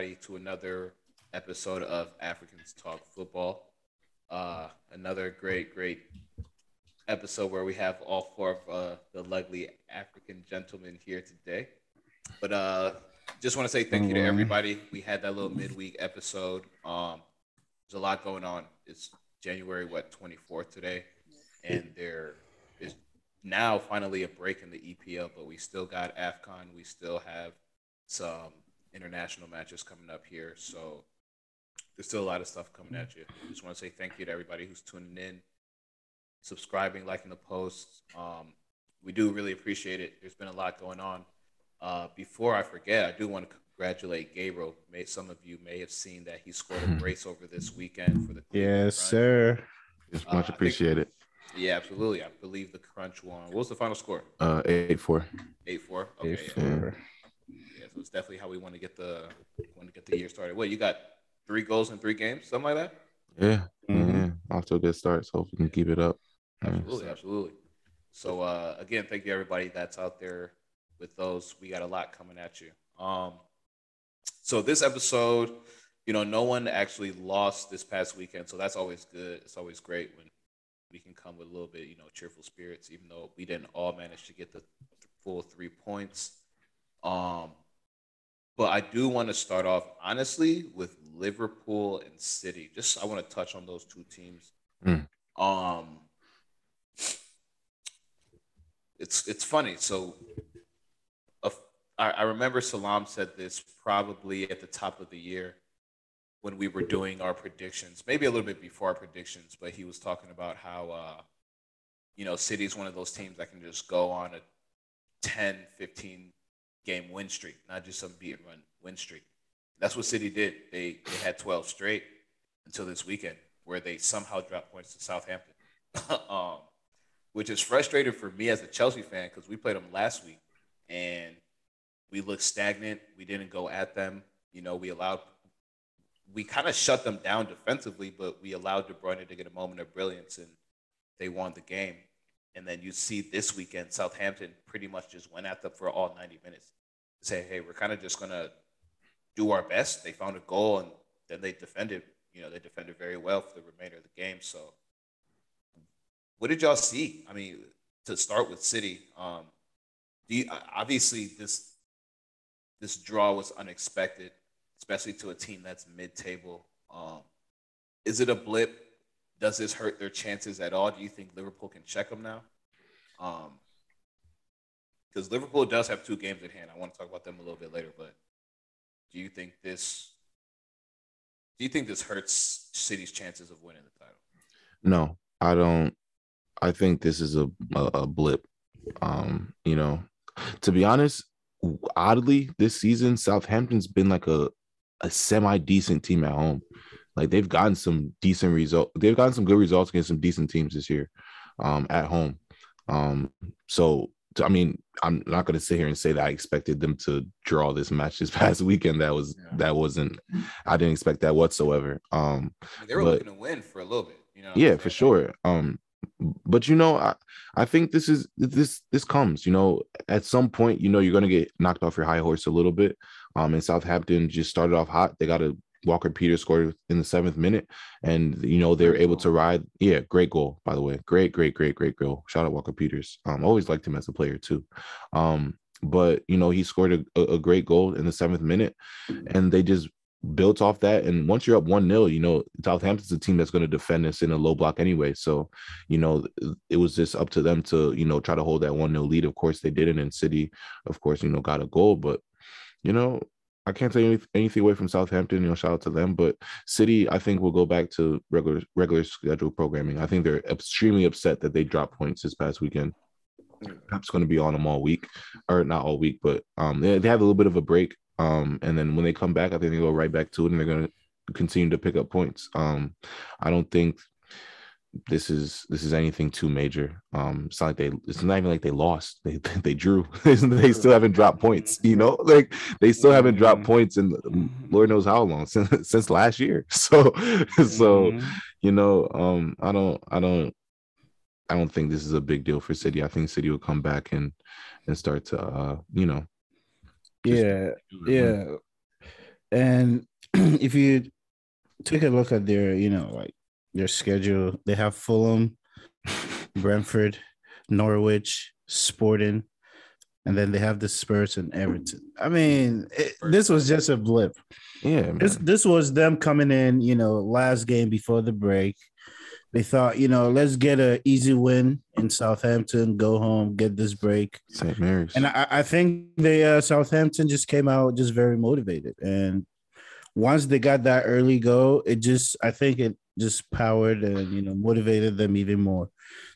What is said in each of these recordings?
everybody to another episode of Africans Talk Football. Uh, another great, great episode where we have all four of uh, the lovely African gentlemen here today. But uh, just want to say thank you to everybody. We had that little midweek episode. Um, there's a lot going on. It's January what 24th today, and there is now finally a break in the EPL, but we still got AFCON. We still have some international matches coming up here. So there's still a lot of stuff coming at you. Just want to say thank you to everybody who's tuning in, subscribing, liking the posts. Um, we do really appreciate it. There's been a lot going on. Uh, before I forget, I do want to congratulate Gabriel. May, some of you may have seen that he scored a brace over this weekend for the Cleveland yes, Crunch. sir. It's much uh, appreciated. Yeah, absolutely. I believe the Crunch won. What was the final score? Uh, eight four. Eight four. Okay. Eight, four. Yeah. Yeah, so it's definitely how we want to get the want to get the year started. What you got? Three goals in three games, something like that. Yeah, mm-hmm. yeah. Off to a good start. So hope we can keep it up. Absolutely, yeah. absolutely. So uh, again, thank you everybody that's out there with those. We got a lot coming at you. Um, so this episode, you know, no one actually lost this past weekend, so that's always good. It's always great when we can come with a little bit, you know, cheerful spirits, even though we didn't all manage to get the full three points. Um, but I do want to start off honestly with Liverpool and City. Just I want to touch on those two teams. Mm. Um, it's it's funny. So I, I remember Salam said this probably at the top of the year when we were doing our predictions, maybe a little bit before our predictions, but he was talking about how, uh, you know, City is one of those teams that can just go on a 10, 15 game win streak, not just some beat and run win streak. That's what City did. They, they had 12 straight until this weekend, where they somehow dropped points to Southampton, um, which is frustrating for me as a Chelsea fan because we played them last week and we looked stagnant. We didn't go at them. You know, we allowed, we kind of shut them down defensively, but we allowed De Bruyne to get a moment of brilliance and they won the game. And then you see this weekend, Southampton pretty much just went at them for all 90 minutes. Say, hey, we're kind of just going to do our best. They found a goal and then they defended, you know, they defended very well for the remainder of the game. So, what did y'all see? I mean, to start with City, um, do you, obviously this this draw was unexpected, especially to a team that's mid-table. Um, is it a blip? Does this hurt their chances at all? Do you think Liverpool can check them now? Because um, Liverpool does have two games at hand. I want to talk about them a little bit later, but do you think this? Do you think this hurts City's chances of winning the title? No, I don't. I think this is a a, a blip. Um, you know, to be honest, oddly this season Southampton's been like a a semi decent team at home. Like they've gotten some decent results. They've gotten some good results against some decent teams this year um, at home. Um, so I mean, I'm not going to sit here and say that I expected them to draw this match this past weekend. That was yeah. that wasn't. I didn't expect that whatsoever. Um, they were but, looking to win for a little bit. You know yeah, for sure. Um, but you know, I, I think this is this this comes, you know, at some point, you know, you're gonna get knocked off your high horse a little bit. Um, and Southampton just started off hot. They got a Walker Peters scored in the seventh minute, and you know they're able to ride. Yeah, great goal by the way. Great, great, great, great goal. Shout out Walker Peters. Um, always liked him as a player too. Um, but you know he scored a, a great goal in the seventh minute, and they just built off that. And once you're up one 0 you know, Southampton's a team that's going to defend us in a low block anyway. So, you know, it was just up to them to, you know, try to hold that one 0 lead. Of course, they didn't. And City, of course, you know, got a goal. But, you know, I can't take anything away from Southampton. You know, shout out to them. But City, I think, will go back to regular regular schedule programming. I think they're extremely upset that they dropped points this past weekend. Perhaps going to be on them all week, or not all week, but um, they, they have a little bit of a break. Um, and then when they come back, I think they go right back to it and they're going to continue to pick up points. Um, I don't think this is this is anything too major. Um, it's not like they it's not even like they lost. They they drew. they still haven't dropped points. You know, like they still haven't dropped mm-hmm. points in Lord knows how long since since last year. So so mm-hmm. you know, um, I don't I don't I don't think this is a big deal for City. I think City will come back and and start to uh, you know yeah, yeah. and if you take a look at their, you know, like their schedule, they have Fulham, Brentford, Norwich, Sporting, and then they have the Spurs and Everton. I mean, it, this was just a blip. Yeah, man. This this was them coming in, you know, last game before the break. They thought, you know, let's get a easy win in Southampton, go home, get this break. St. Mary's. And I, I think they uh, Southampton just came out just very motivated. And once they got that early go, it just I think it just powered and you know motivated them even more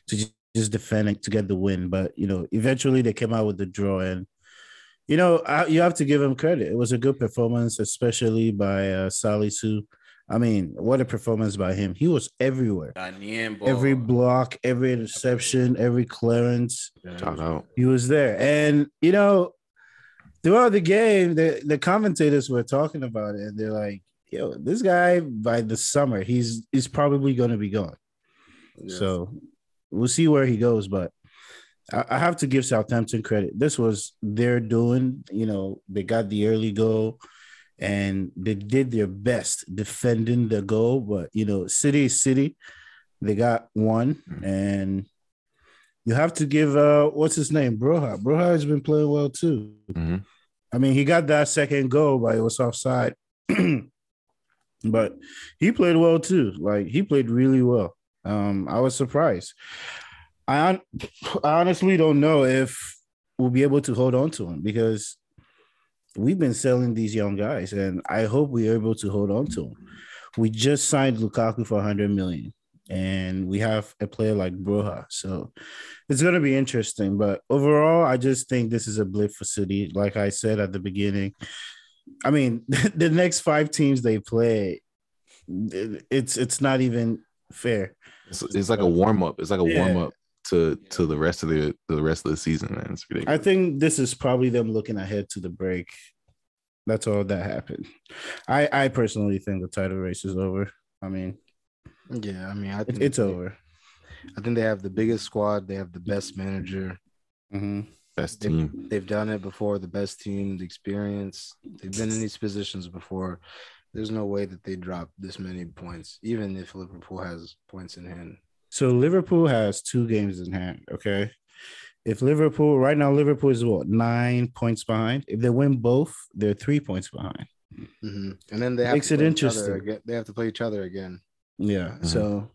to just, just defend it to get the win. But you know, eventually they came out with the draw, and you know I, you have to give them credit. It was a good performance, especially by uh, Salisu. I mean, what a performance by him! He was everywhere. Every block, every interception, every clearance, Shout out. he was there. And you know, throughout the game, the, the commentators were talking about it, and they're like, "Yo, this guy by the summer, he's he's probably going to be gone." So we'll see where he goes, but I, I have to give Southampton credit. This was their doing. You know, they got the early goal and they did their best defending the goal. But you know, City is City. They got one, and you have to give uh what's his name? Broja. Broja has been playing well too. Mhm. I mean, he got that second goal, but it was offside. but he played well too. Like he played really well. Um, I was surprised. I, I honestly don't know if we'll be able to hold on to him because we've been selling these young guys, and I hope we're able to hold on to him. We just signed Lukaku for 100 million, and we have a player like Broja, so it's going to be interesting. But overall, I just think this is a blip for City. Like I said at the beginning, I mean, the next five teams they play, it's it's not even fair. It's, it's like a warm up. It's like a Yeah. warm up to to the rest of the the rest of the season, man. It's ridiculous. I think this is probably them looking ahead to the break. That's all that happened. I I personally think the title race is over. I mean, Yeah, I mean, I think it's they- over. I think they have the biggest squad. They have the best manager. hmm Best They've, team. they've done it before. The best team, the experience. They've been in these positions before. There's no way that they drop this many points, even if Liverpool has points in hand. So Liverpool has two games in hand. Okay, if Liverpool right now Liverpool is what nine points behind. If they win both, they're three points behind. Mhm. And then they have Makes to it play each other interesting. again. They have to play each other again. Yeah. Mhm. So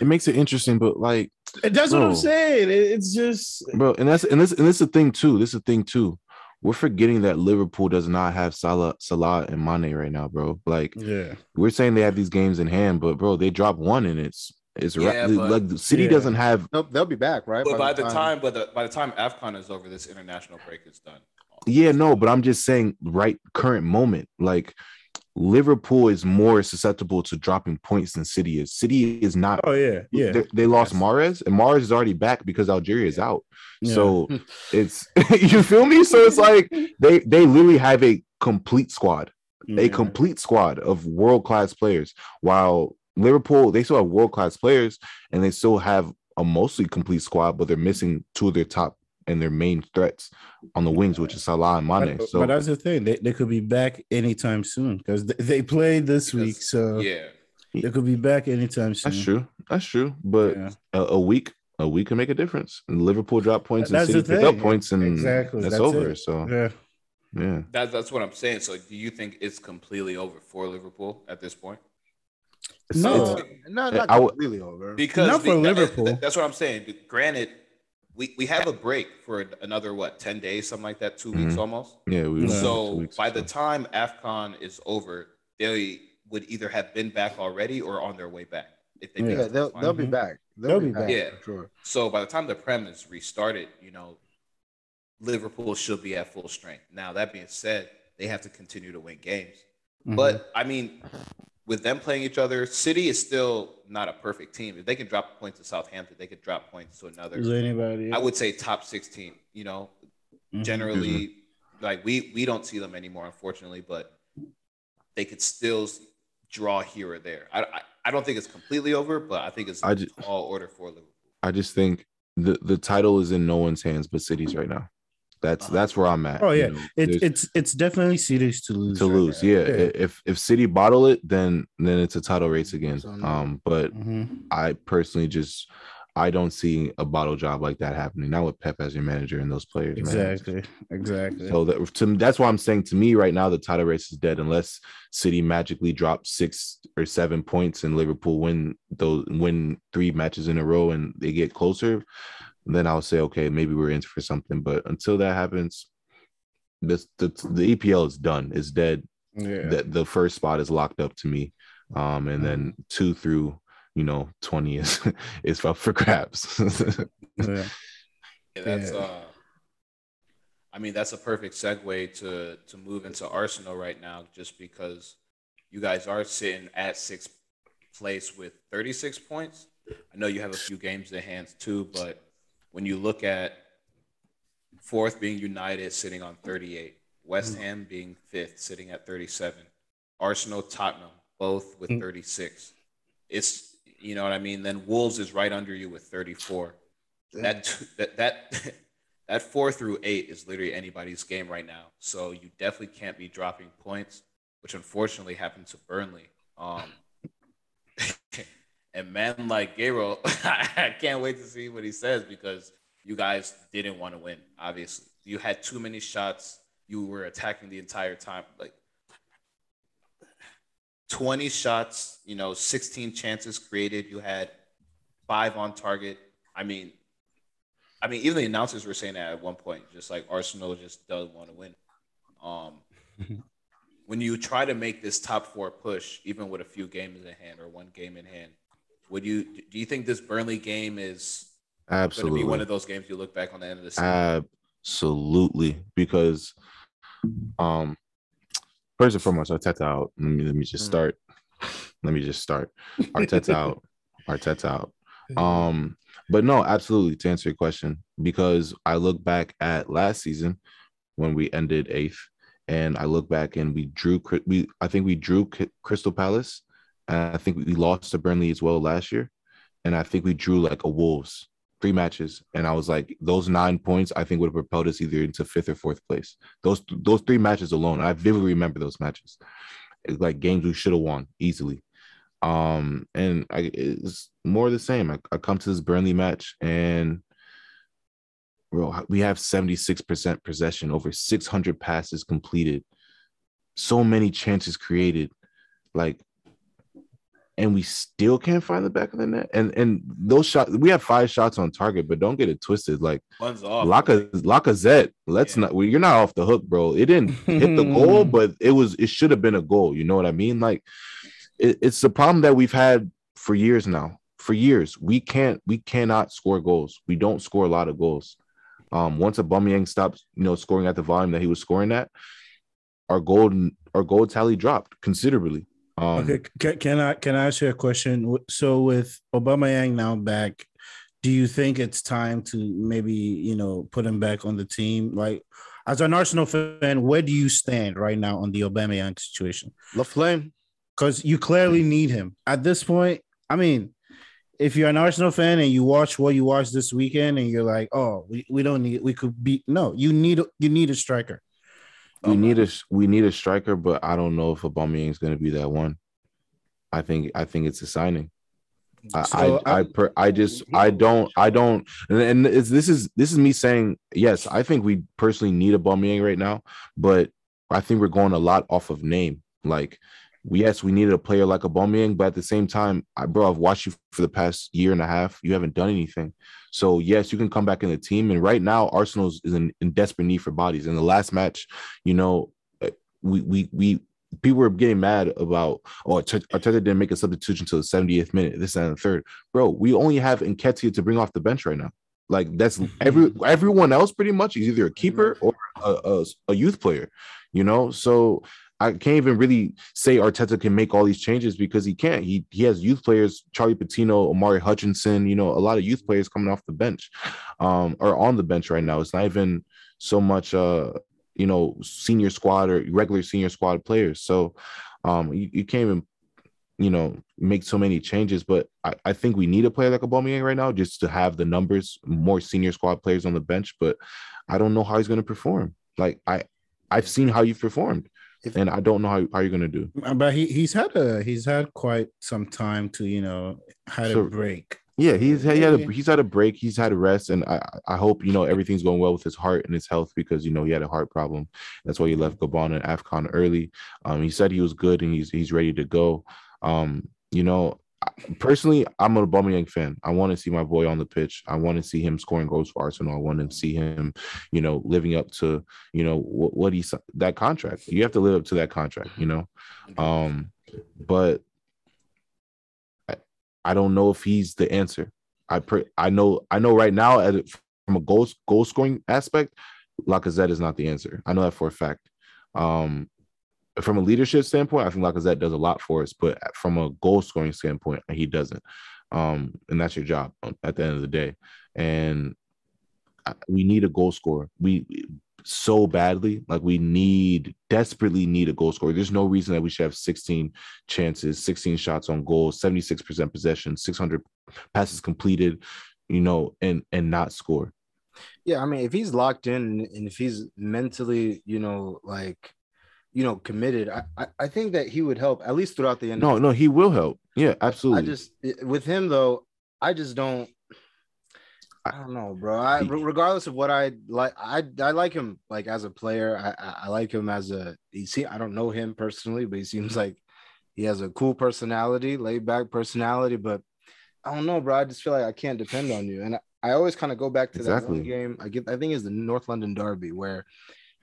It makes it interesting, but like, that's what I'm saying. It's just bro, and that's and this and this is the thing too. This is the thing too. We're forgetting that Liverpool does not have Salah, Salah and Mane right now, bro. Like yeah. we're saying they have these games in hand, but bro, they drop one and it's it's ra- Yeah, but- like the City Yeah. doesn't have. They'll, they'll be back, right? But by the time, but the, by the time Afcon is over, this international break is done. Yeah, no, but I'm just saying, right, current moment, like Liverpool is more susceptible to dropping points than City is. City is not. Oh yeah. Yeah. They, they lost Yes. Mahrez, and Mahrez is already back because Algeria is out. Yeah. So it's you feel me. So it's like they they literally have a complete squad, a complete squad of world class players. While Liverpool, they still have world class players, and they still have a mostly complete squad, but they're missing two of their top and their main threats on the wings, which is Salah and Mane. But, So but that's the thing; they, they could be back anytime soon because they, they played this week, so Yeah, they could be back anytime soon. that's true. That's true. But Yeah. a, a week, a week can make a difference. And Liverpool drop points, and City the pick up points, and Exactly, that's, that's over. it. So Yeah, yeah. that, that's what I'm saying. So, do you think it's completely over for Liverpool at this point? It's- No. it's- no, not I would- completely over. Because Not for the- Liverpool. that- that's what I'm saying. Granted, we, we have a break for another what ten days, something like that, 2 weeks Mhm. almost. yeah, we Yeah. So weeks by or the time AFCON is over, they would either have been back already or on their way back. If they Yeah. make yeah, it to they'll the they'll be back. They'll be back. Yeah. for sure. So by the time the Prem is restarted, you know, Liverpool should be at full strength. Now that being said, they have to continue to win games. Mhm. But I mean, with them playing each other, City is still not a perfect team. If they can drop points to Southampton, they could drop points to another. is anybody? I would say top six team. You know, Mhm. generally, like we we don't see them anymore, unfortunately, but they could still draw here or there. I I, I don't think it's completely over, but I think it's I a ju- tall order for Liverpool. I just think the the title is in no one's hands but City's right now. That's Uh-huh. that's where I'm at. Oh, you yeah. know. It's it's it's definitely City's to lose. to right lose. now. Yeah. If if City bottle it, then then it's a title race again. Um, but Mhm. I personally just I don't see a bottle job like that happening. Not with Pep as your manager and those players. Exactly. Exactly. So that to that's why I'm saying to me right now the title race is dead unless City magically drop six or seven points and Liverpool win those win three matches in a row and they get closer. Then I'll say okay, maybe we're in for something. But until that happens, this the the EPL is done. It's dead. yeah. That the first spot is locked up to me, um, and then two through you know twenty is is up for grabs. yeah. Yeah, that's Yeah. uh I mean that's a perfect segue to to move into Arsenal right now just because you guys are sitting at sixth place with 36 points. I know you have a few games in hand too, but when you look at fourth being United sitting on 38, West Ham being fifth sitting at 37, Arsenal, Tottenham both with Mm. 36. It's you know what I mean. Then Wolves is right under you with 34 that that that that four through eight is literally anybody's game right now. So you definitely can't be dropping points, which unfortunately happened to Burnley. Um, and man like Gabriel, I can't wait to see what he says because you guys didn't want to win. Obviously, you had too many shots. You were attacking the entire time. Like 20 shots, you know, 16 chances created. You had five on target. I mean, I mean, even the announcers were saying that at one point, just like Arsenal just doesn't want to win. Um, when you try to make this top four push, even with a few games in hand or one game in hand, would you do you think this Burnley game is going to Absolutely. be one of those games you look back on the end of the season? Absolutely, because um, first and foremost, Arteta out. Let me let me just Mm. start. Let me just start. Arteta out. Arteta out. Um, but no, absolutely. To answer your question, because I look back at last season when we ended eighth, and I look back and we drew. We I think we drew Crystal Palace, I think we lost to Burnley as well last year, and I think we drew like a Wolves three matches, and I was like, those nine points I think would have propelled us either into fifth or fourth place. Those those three matches alone, I vividly remember those matches. It's like games we should have won easily. Um, and I it's more the same. I, I come to this Burnley match and bro, we have 76% possession, over 600 passes completed, so many chances created, like, and we still can't find the back of the net. And and those shots, we have five shots on target, but don't get it twisted. Like One's off. Laka, Lacazette, let's Yeah. not. Well, you're not off the hook, bro. It didn't hit the goal, but it was. It should have been a goal. You know what I mean? Like, it, it's the problem that we've had for years now. For years, we can't. We cannot score goals. We don't score a lot of goals. Um, once Aubameyang stops, you know, scoring at the volume that he was scoring at, our goal, our goal tally dropped considerably. Um, Okay, can, can I can I ask you a question? So with Aubameyang now back, do you think it's time to maybe you know put him back on the team? Like, as an Arsenal fan, where do you stand right now on the Aubameyang situation? La Flame. Because you clearly need him at this point. I mean, if you're an Arsenal fan and you watch what you watched this weekend, and you're like, oh, we, we don't need, we could be No, you need you need a striker. We need a we need a striker, but I don't know if Aubameyang is going to be that one. I think I think it's a signing. I So, I I, I- per, I just I don't I don't and, and it's, this is this is me saying yes I think we personally need a Aubameyang right now but I think we're going a lot off of name like yes we needed a player like a Aubameyang but at the same time I bro I've watched you for the past year and a half you haven't done anything so yes you can come back in the team and right now Arsenal is in, in desperate need for bodies in the last match you know uh, we we we people were getting mad about oh Arteta didn't make a substitution until the 70th minute, this and the third. Bro, we only have Nketiah to bring off the bench right now. Like that's every everyone else pretty much is either a keeper or a, a, a youth player, you know. So I can't even really say Arteta can make all these changes because he can't. He he has youth players, Charlie Patino, Omari Hutchinson, you know, a lot of youth players coming off the bench, um, or on the bench right now. It's not even so much uh you know senior squad or regular senior squad players so um you, you can't even you know, make so many changes, but I, I think we need a player like Aubameyang right now just to have the numbers, more senior squad players on the bench. But I don't know how he's going to perform. Like I, I've seen how you've performed, If- and I don't know how, how you're going to do. But he he's had a he's had quite some time to you know had So- a break. Yeah, he's he had a, he's had a break. He's had a rest, and I I hope you know everything's going well with his heart and his health because you know he had a heart problem. That's why he left Gabon and Afcon early. Um, he said he was good and he's he's ready to go. Um, you know, personally, I'm a Aubameyang fan. I want to see my boy on the pitch. I want to see him scoring goals for Arsenal. I want to see him, you know, living up to you know what, what he s- that contract. You have to live up to that contract. You know, um, but I, I don't know if he's the answer. I pre- I know I know right now at, from a goal goal scoring aspect, Lacazette is not the answer. I know that for a fact. Um, from a leadership standpoint, I think Lacazette does a lot for us, but from a goal scoring standpoint, he doesn't. Um, and that's your job at the end of the day. And we need a goal scorer. We so badly, like we need desperately need a goal scorer. There's no reason that we should have 16 chances, 16 shots on goal, 76% possession, 600 passes completed, you know, and and not score. Yeah, I mean, if he's locked in and if he's mentally, you know, like, you know, committed, I, I, I think that he would help at least throughout the end. No, no, he will help. Yeah, absolutely. I just eh, with him though, I just don't. I don't know, bro. I, regardless of what I like, I I like him like as a player. I I, like him as a. He see, I don't know him personally, but he seems like he has a cool personality, laid back personality. But I don't know, bro. I just feel like I can't depend on you, and I, I always kind of go back to that Exactly. one game. I get, I think it's the North London Derby where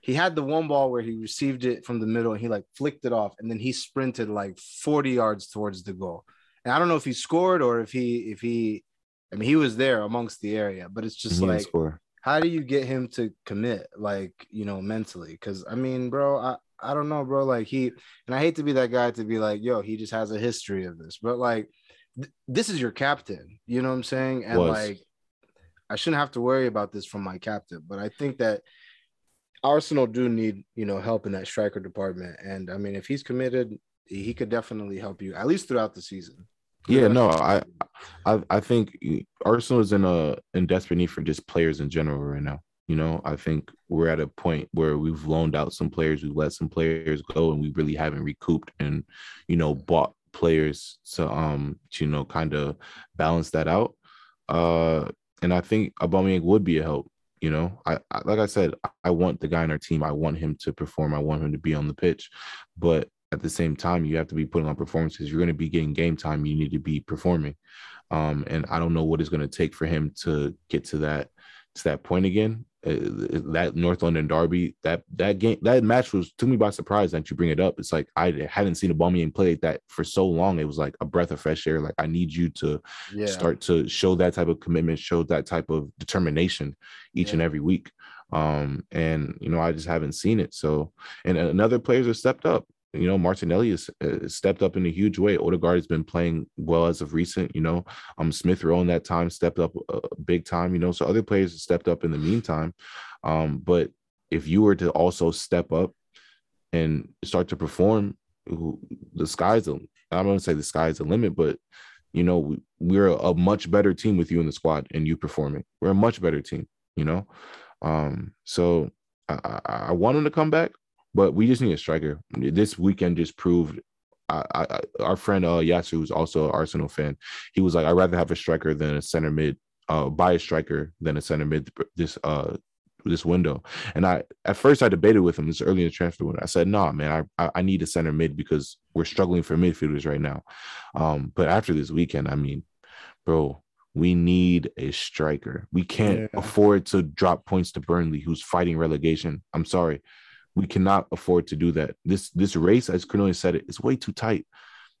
he had the one ball where he received it from the middle and he like flicked it off, and then he sprinted like forty yards towards the goal. And I don't know if he scored or if he if he I mean he was there amongst the area, but it's just like how do you get him to commit like you know mentally? Because I mean, bro, I I don't know, bro. Like he and I hate to be that guy to be like, yo, he just has a history of this, but like th- this is your captain, you know what I'm saying? And Was. like I shouldn't have to worry about this from my captain, but I think that Arsenal do need you know help in that striker department, and I mean if he's committed, he could definitely help you at least throughout the season. Yeah, no, I, I, I think Arsenal is in a in desperate need for just players in general right now. You know, I think we're at a point where we've loaned out some players, we've let some players go, and we really haven't recouped and, you know, bought players to um, to, you know, kind of balance that out. Uh, and I think Aubameyang would be a help. You know, I, I like I said, I want the guy in our team. I want him to perform. I want him to be on the pitch, but at the same time, you have to be putting on performances. You're going to be getting game time. You need to be performing. Um, and I don't know what it's going to take for him to get to that to that point again. Uh, that North London derby, that that game, that match was took me by surprise that you bring it up. It's like I hadn't seen a Aubameyang play that for so long. It was like a breath of fresh air. Like I need you to Yeah, start to show that type of commitment, show that type of determination each Yeah. and every week. Um, and you know, I just haven't seen it. So, and another players have stepped up. You know, Martinelli has uh, stepped up in a huge way. Odegaard has been playing well as of recent. You know, um, Smith Rowe in that time stepped up uh, big time. You know, so other players have stepped up in the meantime. Um, but if you were to also step up and start to perform, the sky's the I'm going to say the sky's the limit, but you know, we, we're a much better team with you in the squad and you performing. We're a much better team, you know. Um, so I, I, I want him to come back, but we just need a striker. This weekend just proved. I, I, our friend uh Yasu, who's also an Arsenal fan, he was like, I'd rather have a striker than a center mid, uh, buy a striker than a center mid this uh this window. And I at first I debated with him this early in the transfer window. I said, no, nah, man, I, I I need a center mid because we're struggling for midfielders right now. Um, but after this weekend, I mean, bro, we need a striker. We can't Yeah. afford to drop points to Burnley, who's fighting relegation. I'm sorry. We cannot afford to do that. This this race, as Cornelius said it, is way too tight.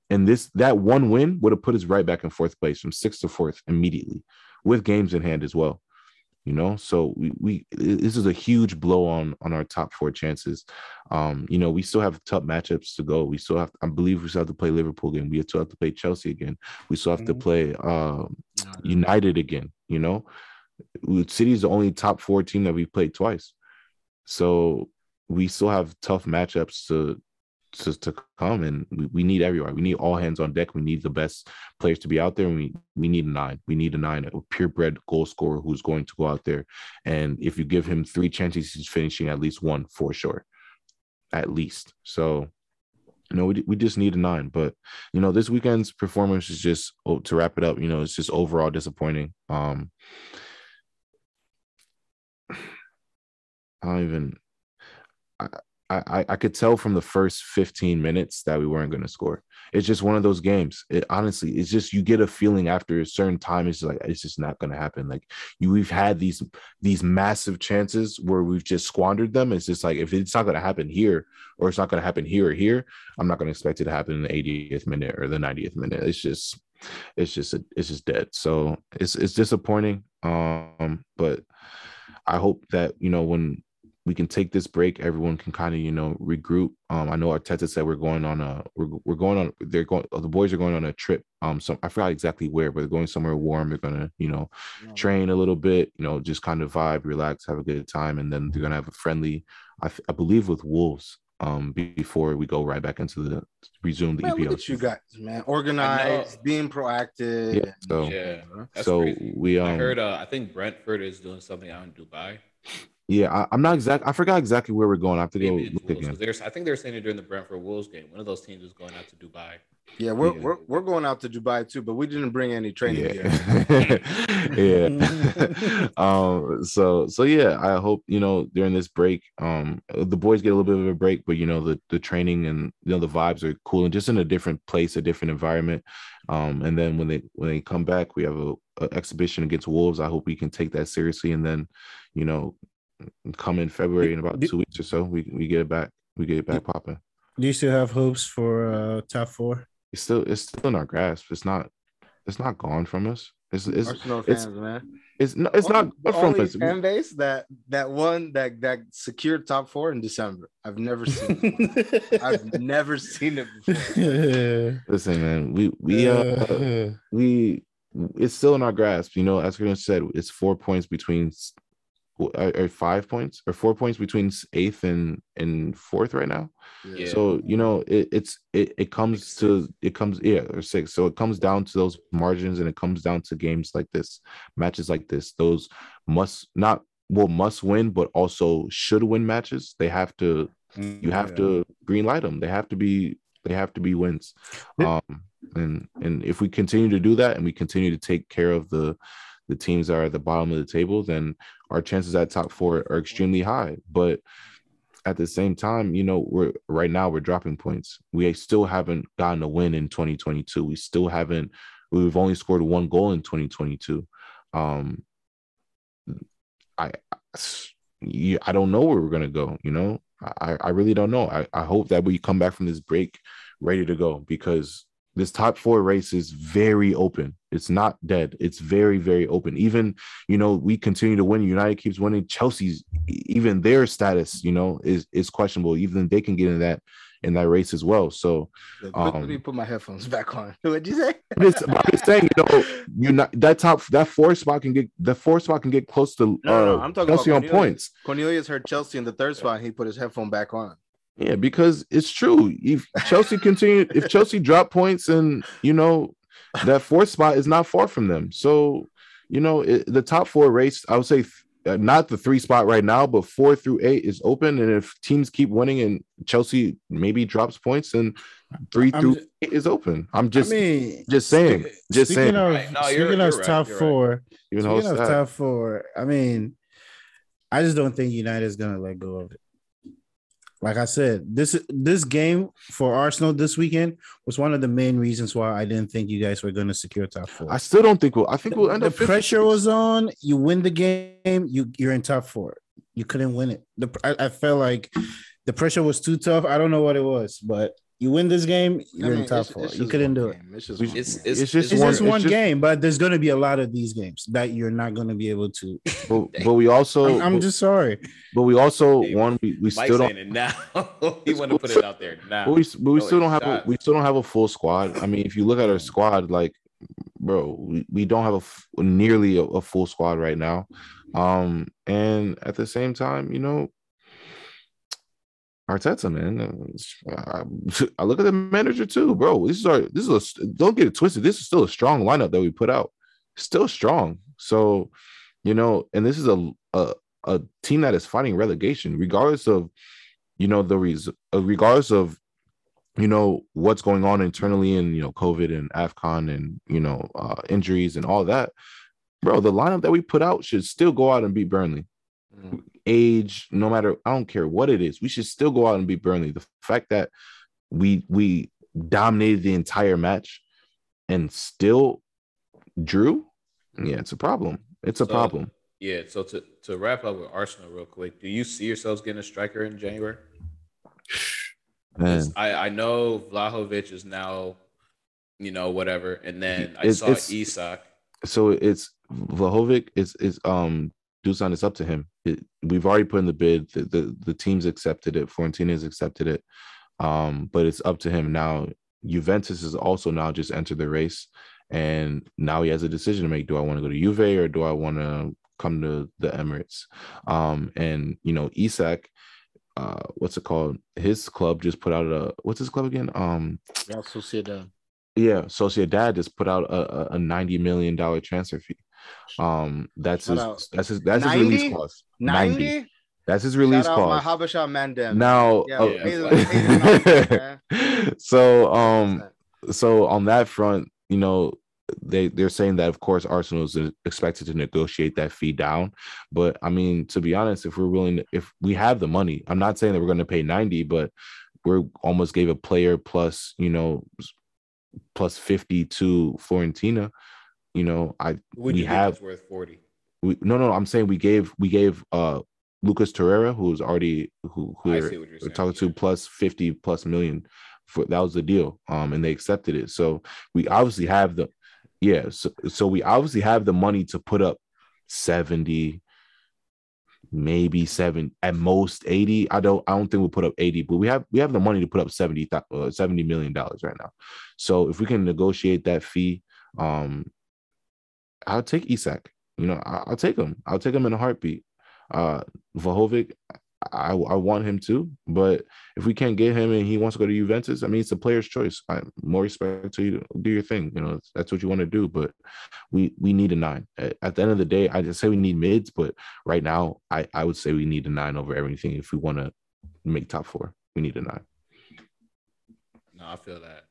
And this that one win would have put us right back in fourth place from sixth to fourth immediately, with games in hand as well. You know, so we we this is a huge blow on on our top four chances. Um, you know, we still have tough matchups to go. We still have, I believe, we still have to play Liverpool again. We still have to play Chelsea again. We still have to Mhm. play um, United again. You know, City is the only top four team that we played twice, so we still have tough matchups to to, to come and we, we need everyone. We need all hands on deck. We need the best players to be out there. And we we need a nine. We need a nine, a purebred goal scorer who's going to go out there. And if you give him three chances, he's finishing at least one for sure. At least. So you know, we, we just need a nine. But you know, this weekend's performance is just oh, to wrap it up. You know, it's just overall disappointing. Um, I don't even. I, I I could tell from the first 15 minutes that we weren't going to score. It's just one of those games. It honestly, it's just you get a feeling after a certain time. It's like it's just not going to happen. Like you, we've had these these massive chances where we've just squandered them. It's just like if it's not going to happen here, or it's not going to happen here or here, I'm not going to expect it to happen in the 80th minute or the 90th minute. It's just, it's just, it's just dead. So it's it's disappointing. Um, but I hope that you know when we can take this break. Everyone can kind of, you know, regroup. Um, I know Arteta said we're going on a we're, we're going on they're going the boys are going on a trip. Um, so I forgot exactly where, but they're going somewhere warm. They're gonna, you know, train a little bit, you know, just kind of vibe, relax, have a good time, and then they're gonna have a friendly, I, I believe, with Wolves. Um, before we go right back into the resume the man, EPL. Look at you guys, man, organized, being proactive. Yeah, so Yeah, that's so crazy. we um I heard. Uh, I think Brentford is doing something out in Dubai. Yeah I, I'm not exact. I forgot exactly where we're going. I have to go Maybe look Wolves, again. 'cause they're- I think they're saying it during the Brentford Wolves game. One of those teams is going out to Dubai. Yeah, we're, Yeah. we're we're going out to Dubai too, but we didn't bring any training gear. yeah yeah um so so yeah i hope you know during this break um the boys get a little bit of a break but you know the the training and you know the vibes are cool and just in a different place a different environment um and then when they when they come back we have a, a exhibition against wolves i hope we can take that seriously and then you know come in february in about Do- two weeks or so we, we get it back we get it back popping Do you still have hopes for uh top four? it's still it's still in our grasp it's not it's not gone from us it's it's Arsenal it's- fans, man. it's not it's not the from only us fan base that that one that that secured top four in December. I've never seen. I've never seen it before. Listen, man, we we uh we it's still in our grasp. You know, as Chris said, it's four points between s- or, or five points or four points between eighth and and fourth right now. Yeah. So you know, it, it's it it comes to it comes yeah or six. So it comes down to those margins, and it comes down to games like this, matches like this. Those must not well must win, but also should win matches. They have to you have to green light them. They have to be they have to be wins. Um, and and if we continue to do that and we continue to take care of the the teams are at the bottom of the table, then our chances at top four are extremely high. But at the same time, you know, we're right now we're dropping points. We still haven't gotten a win in 2022. We still haven't. We've only scored one goal in 2022. Um, I, I don't know where we're gonna go. You know, I, I really don't know. I, I hope that we come back from this break ready to go because this top four race is very open. It's not dead. It's very, very open. Even, you know, we continue to win. United keeps winning. Chelsea's even their status, you know, is is questionable. Even they can get in that in that race as well. So Let Um, me put my headphones back on. What'd you say? I'm just, I'm just saying, you know, you not that top that four spot can get the four spot can get close to No, no, uh, I'm talking Chelsea about on points. Cornelius heard Chelsea in the third spot. And he put his headphone back on. Yeah, because it's true. If Chelsea continue, if Chelsea drop points, and you know that fourth spot is not far from them. So you know it, the top four race, I would say uh, not the three spot right now, but four through eight is open. And if teams keep winning and Chelsea maybe drops points, then 3 I'm through ju- eight is open. I'm just I mean, just saying, speak- just saying. of Right. No, you're- speaking of you're right, top you're right. four, even though speaking of sad. top four, I mean, I just don't think United is gonna let go of it. Like I said, this this game for Arsenal this weekend was one of the main reasons why I didn't think you guys were going to secure top four. I still don't think we'll. I think we'll end the up. fifth. pressure was on. You win the game, you you're in top four. You couldn't win it. The I, I felt like the pressure was too tough. I don't know what it was, but you win this game, you're I mean, in top it's- four. it's You couldn't one do it. It's just We- one It's game. it's, It's just It's one- just one just- game, but there's going to be a lot of these games that you're not going to be able to. But, but we also. I'm, I'm just sorry. But we also Hey, one. We, we still don't. saying it now. he want to put it out there now. But we, but we Oh, still don't have shots. a, we still don't have a full squad. I mean, if you look at our squad, like, bro, we, we don't have a f- nearly a, a full squad right now. Um, and at the same time, you know, Arteta, man. I, look at the manager too, bro. This is our this is a don't get it twisted. This is still a strong lineup that we put out. Still strong. So, you know, and this is a a, a team that is fighting relegation, regardless of you know the reason, uh, regardless of you know what's going on internally and you know COVID and Afcon and you know uh, injuries and all that, bro. The lineup that we put out should still go out and beat Burnley. Mm. Age, no matter, I don't care what it is, we should still go out and beat Burnley. The fact that we we dominated the entire match and still drew, yeah, it's a problem. It's a so, problem. Yeah. So to to wrap up with Arsenal real quick, do you see yourselves getting a striker in January? I, I know Vlahovic is now, you know, whatever. And then I it's, saw it's, Isak. So it's Vlahovic is is um Dusan, it's up to him. It, we've already put in the bid. The, the the team's accepted it. Fiorentina has accepted it. Um, but it's up to him now. Juventus is also now just entered the race, and now he has a decision to make. Do I want to go to Juve or do I want to come to the Emirates? Um, and you know, Isak uh, what's it called? His club just put out a what's his club again? Um, Real Sociedad. Yeah, Sociedad just put out a, a ninety million dollar transfer fee. Um, that's his, that's his that's 90? his release cost. Ninety. That's his release Shout cost. My Habasha Mandem. Now, yeah, uh, so um, so on that front, you know, they they're saying that of course Arsenal is expected to negotiate that fee down, but I mean to be honest, if we're willing, to, if we have the money, I'm not saying that we're going to pay 90, but we're almost gave a player plus you know plus 50 to Fiorentina. You know, I Would we have worth 40. We, no, no, I'm saying we gave we gave uh Lucas Torreira, who's already who who we're talking to plus 50 plus million for that was the deal. Um, and they accepted it. So we obviously have the yeah, so, so we obviously have the money to put up 70, maybe seven at most 80. I don't I don't think we'll put up 80, but we have we have the money to put up 70 uh, 70 million dollars right now. So if we can negotiate that fee, um I'll take Isak. You know, I'll take him. I'll take him in a heartbeat. Uh Vlahovic, I, I want him too, but if we can't get him and he wants to go to Juventus, I mean, it's a player's choice. I more respect to you. Do your thing. You know, that's what you want to do. But we we need a nine. At, at, the end of the day, I just say we need mids, but right now, I I would say we need a nine over everything. If we want to make top four, we need a nine. No, I feel that.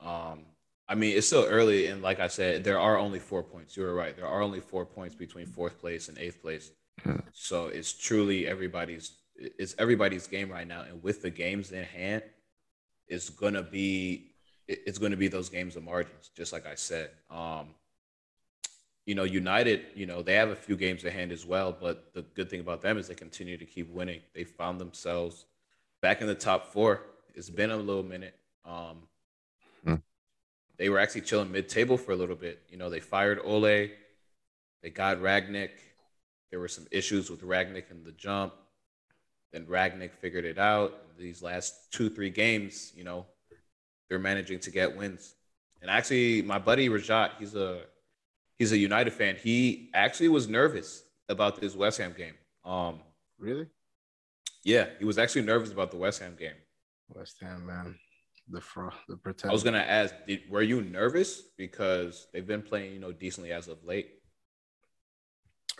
Um, I mean, it's still early, and like I said, there are only four points. You were right. There are only four points between fourth place and eighth place. So it's truly everybody's it's everybody's game right now, and with the games in hand, it's gonna be it's gonna be those games of margins, just like I said. Um, you know, United, you know, they have a few games in hand as well, but the good thing about them is they continue to keep winning. They found themselves back in the top four. It's been a little minute. Um, hmm. They were actually chilling mid-table for a little bit. You know, they fired Ole, they got Rangnick there were some issues with Rangnick in the jump. Then Rangnick figured it out. These last two, three games, you know, they're managing to get wins. And actually, my buddy Rajat, he's a he's a United fan. He actually was nervous about this West Ham game. Um, really? Yeah, he was actually nervous about the West Ham game. West Ham, man, the fro- the pretend. I was gonna ask, did, were you nervous because they've been playing, you know, decently as of late?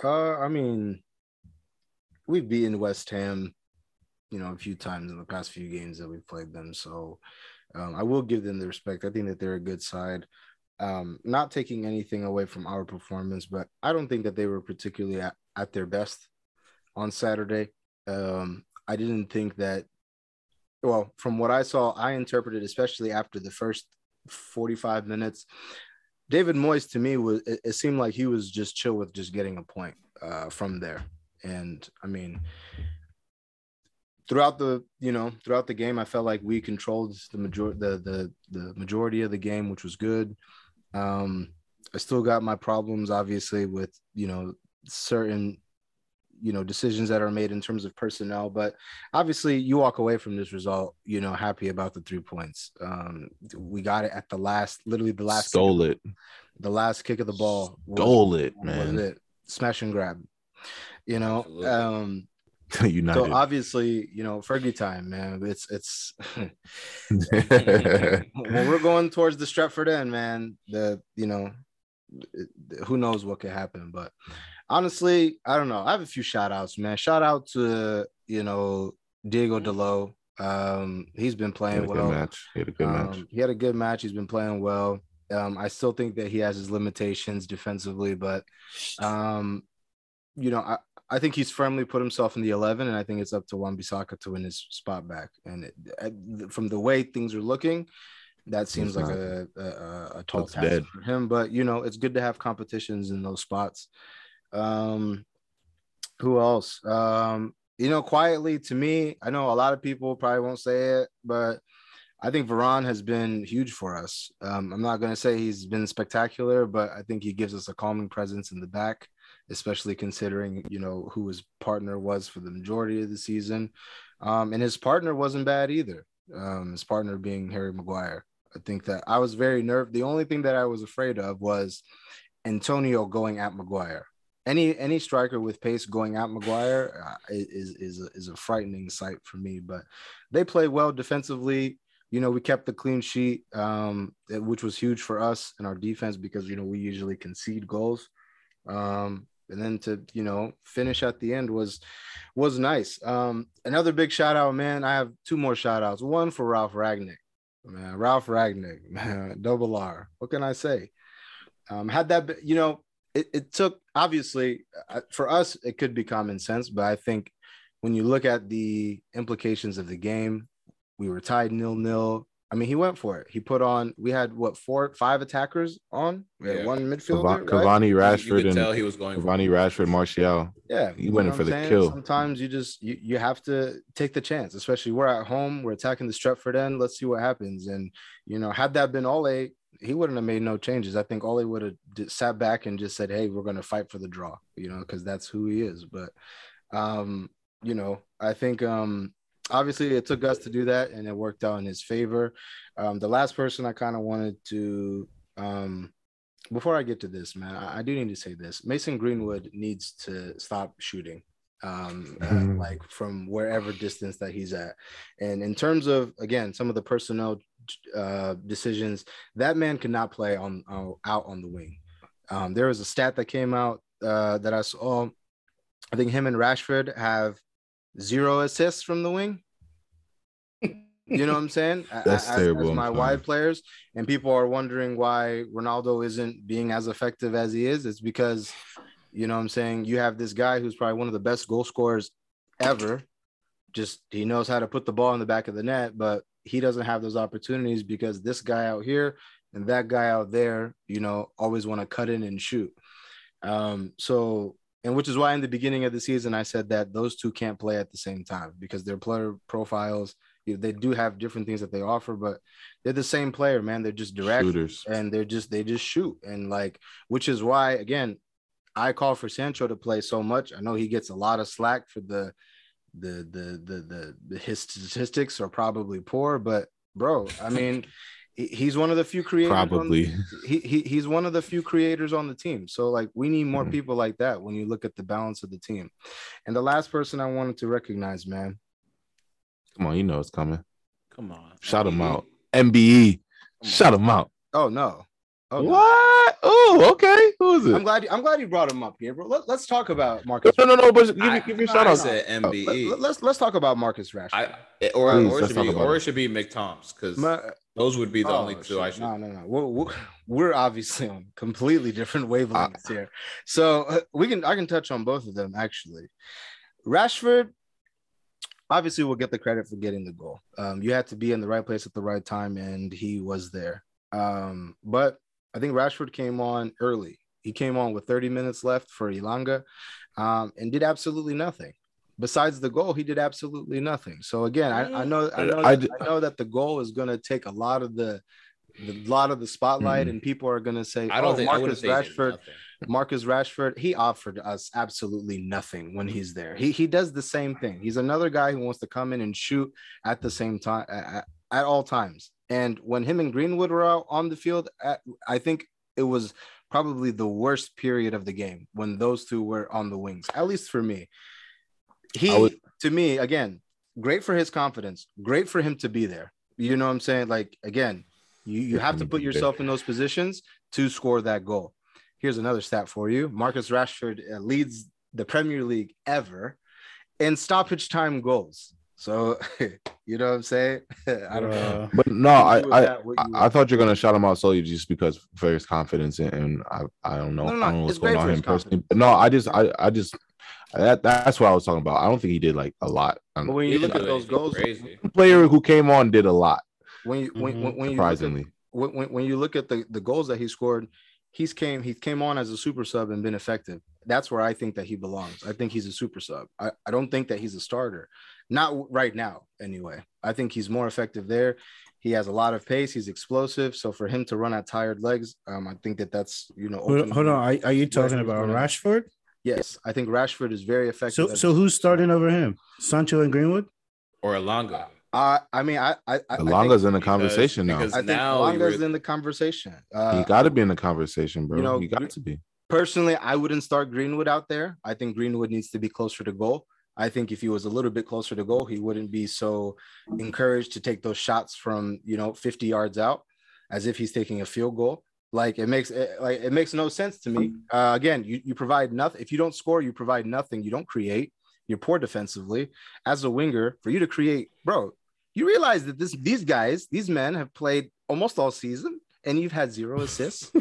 Uh, I mean, we've beaten West Ham, you know, a few times in the past few games that we've played them. So um, I will give them the respect. I think that they're a good side. Um, not taking anything away from our performance, but I don't think that they were particularly at, at their best on Saturday. Um, I didn't think that, well, from what I saw, I interpreted, especially after the first 45 minutes, David Moyes to me was it, it, seemed like he was just chill with just getting a point uh, from there. And I mean, throughout the you know throughout the game, I felt like we controlled the major the the the majority of the game, which was good. Um, I still got my problems, obviously, with you know certain you know decisions that are made in terms of personnel but obviously you walk away from this result you know happy about the three points um we got it at the last literally the last stole it the last kick of the ball stole was, it man it smash and grab you know Absolutely. um United. So obviously, you know, Fergie time, man. It's it's when we're going towards the Stretford end, man. The you know, who knows what could happen, but honestly, I don't know. I have a few shout outs, man. Shout out to you know Diogo Dalot. Um, he's been He playing good well. match. He had a good match. Um, he had a good match. He's been playing well. Um, I still think that he has his limitations defensively, but um, you know, I, I think he's firmly put himself in the eleven, and I think it's up to Wan Bissaka to win his spot back. And it, from the way things are looking, that seems like not. a, a, a- a tall task dead. for him. But you know, it's good to have competitions in those spots. Um, who else? Um, you know, quietly to me, I know a lot of people probably won't say it, but I think Varane has been huge for us. Um, I'm not going to say he's been spectacular, but I think he gives us a calming presence in the back, especially considering you know who his partner was for the majority of the season, um, and his partner wasn't bad either. Um, his partner being Harry Maguire. I think that I was very nerved. The only thing that I was afraid of was Antonio going at Maguire. Any any striker with pace going at Maguire uh, is is a, is a frightening sight for me. But they play well defensively. You know, we kept the clean sheet, um, which was huge for us in our defense because you know we usually concede goals. Um, and then to you know finish at the end was was nice. Um, another big shout out, man. I have two more shout outs. One for Ralf Rangnick, man. Ralf Rangnick, man. Double R. What can I say? Um, had that, you know, it, it took obviously uh, for us it could be common sense, but I think when you look at the implications of the game, we were tied nil nil. I mean, he went for it. He put on. We had what four, five attackers on. We had Yeah. one midfielder. Cava- right? Cavani, You- you Rashford, could tell and he was going for Cavani, Rashford, Martial. Yeah, He went in for I'm the saying? kill. Sometimes you just you, you have to take the chance, especially we're at home, we're attacking the Stretford end. Let's see what happens. And you know, had that been Ole, he wouldn't have made no changes. I think Ole would have sat back and just said, "Hey, we're going to fight for the draw," you know, because that's who he is. But um, you know, I think um obviously it took us to do that and it worked out in his favor. Um, the last person I kind of wanted to um before I get to this, man, I, I do need to say this. Mason Greenwood needs to stop shooting, um, uh, Mhm. like from wherever distance that he's at. And in terms of again, some of the personnel uh, decisions, that man cannot play on uh, out on the wing. Um, there was a stat that came out uh, that I saw. I think him and Rashford have zero assists from the wing. You know what I'm saying? That's as, terrible, As my wide players, and people are wondering why Ronaldo isn't being as effective as he is. It's because, you know what I'm saying? You have this guy who's probably one of the best goal scorers ever. Just he knows how to put the ball in the back of the net, but he doesn't have those opportunities because this guy out here and that guy out there, you know, always want to cut in and shoot. Um, so and which is why in the beginning of the season I said that those two can't play at the same time because their player profiles they do have different things that they offer, but they're the same player, man. They're just direct Shooters. and they're just they just shoot and like which is why again I call for Sancho to play so much. I know he gets a lot of slack for the the the the the, the his statistics are probably poor, but bro, I mean he's one of the few creators on- Probably. he, he he's one of the few creators on the team. So like we need more Mhm. people like that when you look at the balance of the team. And the last person I wanted to recognize, man. Come on, you know it's coming. Come on. Shout him out. MBE. Shout him out. Oh no. Oh. What? Oh, okay. Who is it? I'm glad I'm glad you brought him up here, bro. Let, us talk about Marcus. No, no, no. But give, I, me- give I shout out. said Let, MBE. us let's talk about Marcus Rashford. I, or, Please, or, it should be, or it. should be McToms because those would be the Oh, only two I shit. should. No, no, no. We're, we're, obviously on completely different wavelengths here. So uh, we can I can touch on both of them actually. Rashford, obviously, will get the credit for getting the goal. Um, you had to be in the right place at the right time, and he was there. Um, but I think Rashford came on early. He came on with 30 minutes left for Elanga, um, and did absolutely nothing. Besides the goal, he did absolutely nothing. So again, I, I know I know that, I know that the goal is going to take a lot of the the lot of the spotlight, Mhm. and people are going to say, I don't "Oh, think Marcus wouldn't say he did Rashford." Marcus Rashford, he offered us absolutely nothing when he's there. He he does the same thing. He's another guy who wants to come in and shoot at the same time at, at all times. And when him and Greenwood were out on the field, I think it was probably the worst period of the game when those two were on the wings. At least for me, he would- to me again, great for his confidence, great for him to be there. You know what I'm saying? Like again, you, you have to put yourself in those positions to score that goal. Here's another stat for you. Marcus Rashford uh, leads the Premier League ever in stoppage time goals. So, you know what I'm saying? I don't know. But no, I I, that what I, I thought you're gonna shout him out solely just because for his confidence and, and I I don't know No, no, I don't know what's going on for him personally. But no, I just I I just that that's what I was talking about. I don't think he did like a lot. But when you look at those goals, crazy. player who came on did a lot. when you when, Mhm. when, when look at, Surprisingly, when, when- when you look at the, the goals that he scored, he's came he came on as a super sub and been effective. That's where I think that he belongs. I think he's a super sub. I, I don't think that he's a starter. Not right now, anyway. I think he's more effective there. He has a lot of pace. He's explosive. So for him to run at tired legs, um, I think that that's you know. hold, hold on, are, are you talking about Rashford? Yes, I think Rashford is very effective. So so who's starting over him? Sancho and Greenwood? Or Elanga. Uh, I mean, I I, I I Longa's in the because- conversation now. because- I think now you Longa's in the conversation. Uh, he got to be in the conversation, bro. you know, he got to be. personally, I wouldn't start Greenwood out there. I think Greenwood needs to be closer to goal. I think if he was a little bit closer to goal, he wouldn't be so encouraged to take those shots from you know 50 yards out, as if he's taking a field goal. Like it makes it, like it makes no sense to me. Uh, again, you you provide nothing. If you don't score, you provide nothing. You don't create. You're poor defensively. As a winger, for you to create, bro, you realize that this these guys, these men have played almost all season, and you've had zero assists.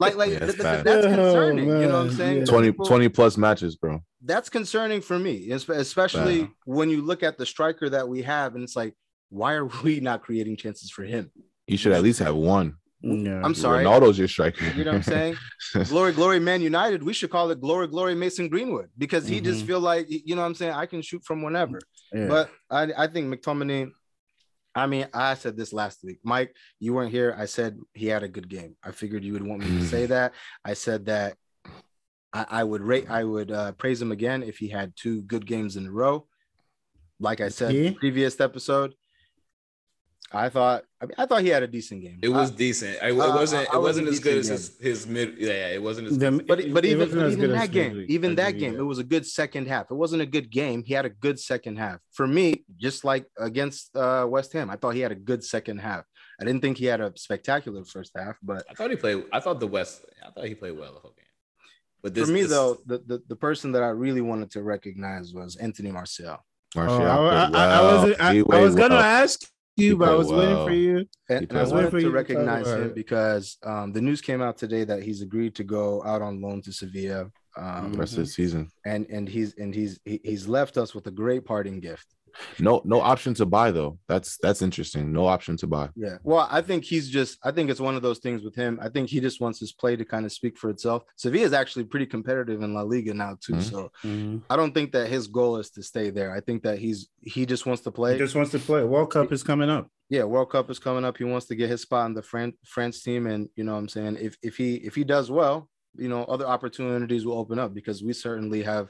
Like, like Yeah, th- it's th- bad. that's Oh, concerning. you know what I'm saying? yeah. 20, People- 20 plus matches, bro. That's concerning for me, especially Wow. when you look at the striker that we have, and it's like, why are we not creating chances for him? You should at least have one. yeah. I'm sorry. Ronaldo's your striker. You know what I'm saying? glory, glory, Man United. We should call it glory, glory, Mason Greenwood because he just Mhm. feel like you know what I'm saying. I can shoot from whenever. Yeah. But I, I think McTominay. I mean, I said this last week, Mike. You weren't here. I said he had a good game. I figured you would want me to say that. I said that I, I would rate. I would uh, praise him again if he had two good games in a row. Like I said, Yeah. previous episode. I thought. I mean, I thought he had a decent game. It was I- decent. I, it uh, wasn't. I It was wasn't a as good as his, his mid. Yeah, it wasn't as. The- good. But it- but it even, wasn't but as even good as that game, Kendrick- even that game, it was a good second half. It wasn't a good game. He had a good second half. For me, just like against uh, West Ham, I thought he had a good second half. I didn't think he had a spectacular first half, but I thought he played. I thought the West. I thought he played well the whole game. But this, for me this- though, the, the the person that I really wanted to recognize was Anthony Martial. Oh, Martial I, I, played I, I wasn't- I- I played was gonna well. ask you, He but I played was waiting for you. And, and I played well. wanted For you to to recognize about him because um, the news came out today that he's agreed to go out on loan to Sevilla. Um, Rest of the season. and and he's and he's he- he's left us with a great parting gift. No, no option to buy though. That's that's interesting. No option to buy. Yeah. Well, I think he's just I think it's one of those things with him. I think he just wants his play to kind of speak for itself. Sevilla is actually pretty competitive in La Liga now too. Mhm. So Mhm. I don't think that his goal is to stay there. I think that he's he just wants to play. He just wants to play. World Cup is coming up. yeah, World Cup is coming up. He wants to get his spot in the Fran- France team. And you know what I'm saying? If if he if he does well, you know, other opportunities will open up because we certainly have,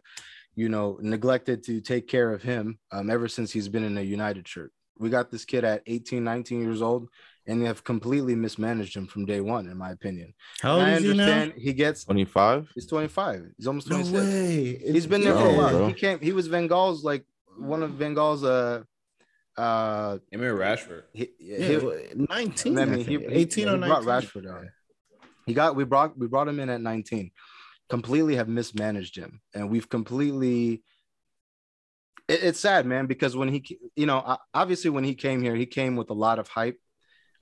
you know, neglected to take care of him um, ever since he's been in a United shirt. We got this kid at 18, 19 years old, and they have completely mismanaged him from day one, in my opinion. How old I is he now? he gets 25? he's 25. He's almost 26. No way. He's been there for a No, while. bro. He came, he was Van Gaal's like one of Van Gaal's uh uh Him Rashford. he, Yeah, he- well, 19. I I mean, he, think. he- 18 yeah, or he 19. brought Rashford on. He got we brought we brought him in at 19. Completely have mismanaged him, and we've completely. It, it's sad, man, because when he, you know, obviously when he came here, he came with a lot of hype.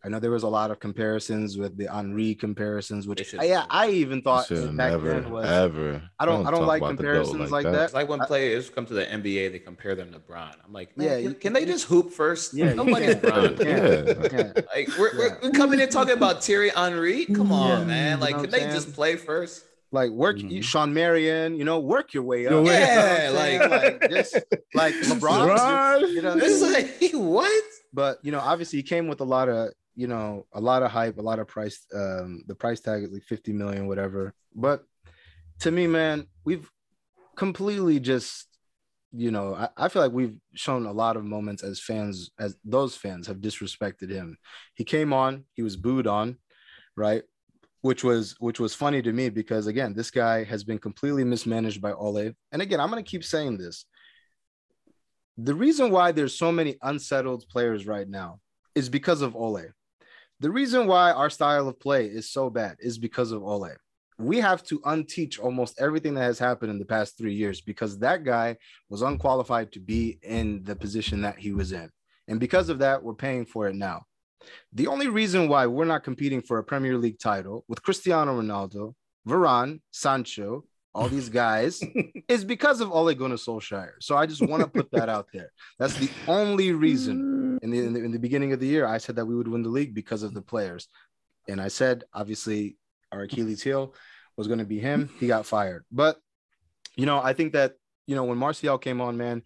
I know there was a lot of comparisons with the Henry comparisons, which should- yeah, I even thought back never, then was ever. I don't- I don't like about the GOAT comparisons like that. It's like when players come to the NBA, they compare them to Bron. I'm like, Yeah, can, you- can they just hoop first? Yeah, nobody's. Bron. Yeah. Yeah. yeah. Like we're, we're, we're coming in talking about Thierry Henry. Come on, Yeah. man. You Like, know can they I'm just play first? Like work Mhm. Shawn Marion, you know, work your way up. Your way You know what up. I'm? Yeah, like just like LeBron. LeBron. You know, It's like what? but you know, obviously he came with a lot of you know a lot of hype, a lot of price. Um, the price tag is like 50 million, whatever. But to me, man, we've completely just you know, I, I feel like we've shown a lot of moments as fans, as those fans have disrespected him. He came on, he was booed on, right? Which was which was funny to me because again, this guy has been completely mismanaged by Ole. And again, I'm gonna keep saying this. the reason why there's so many unsettled players right now is because of Ole. The reason why our style of play is so bad is because of Ole. We have to unteach almost everything that has happened in the past three years because that guy was unqualified to be in the position that he was in. And because of that, we're paying for it now. The only reason why we're not competing for a Premier League title with Cristiano Ronaldo, Varane, Sancho, all these guys is because of Ole Gunnar Solskjaer. So I just want to put that out there. That's the only reason. In the, in the in the beginning of the year, I said that we would win the league because of the players, and I said obviously our Achilles heel was going to be him. He got fired, but you know I think that you know when Martial came on, man.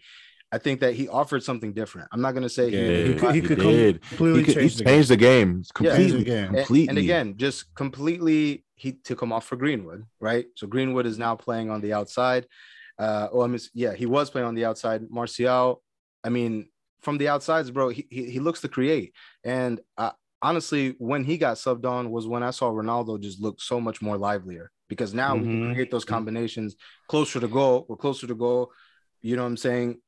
I think that he offered something different. I'm not going to say Yeah, he could- he could did. completely He, could, he change the changed the game Yeah. Change the completely. game. And- completely. And again, just completely, he took him off for Greenwood, right? So Greenwood is now playing on the outside. Uh, oh, I mean, yeah, he was playing on the outside. Martial, I mean, from the outsides, bro, he, he, he looks to create. And uh, honestly, when he got subbed on was when I saw Ronaldo just look so much more livelier because now we can Mhm. create those combinations closer to goal. We're closer to goal. You know what I'm saying?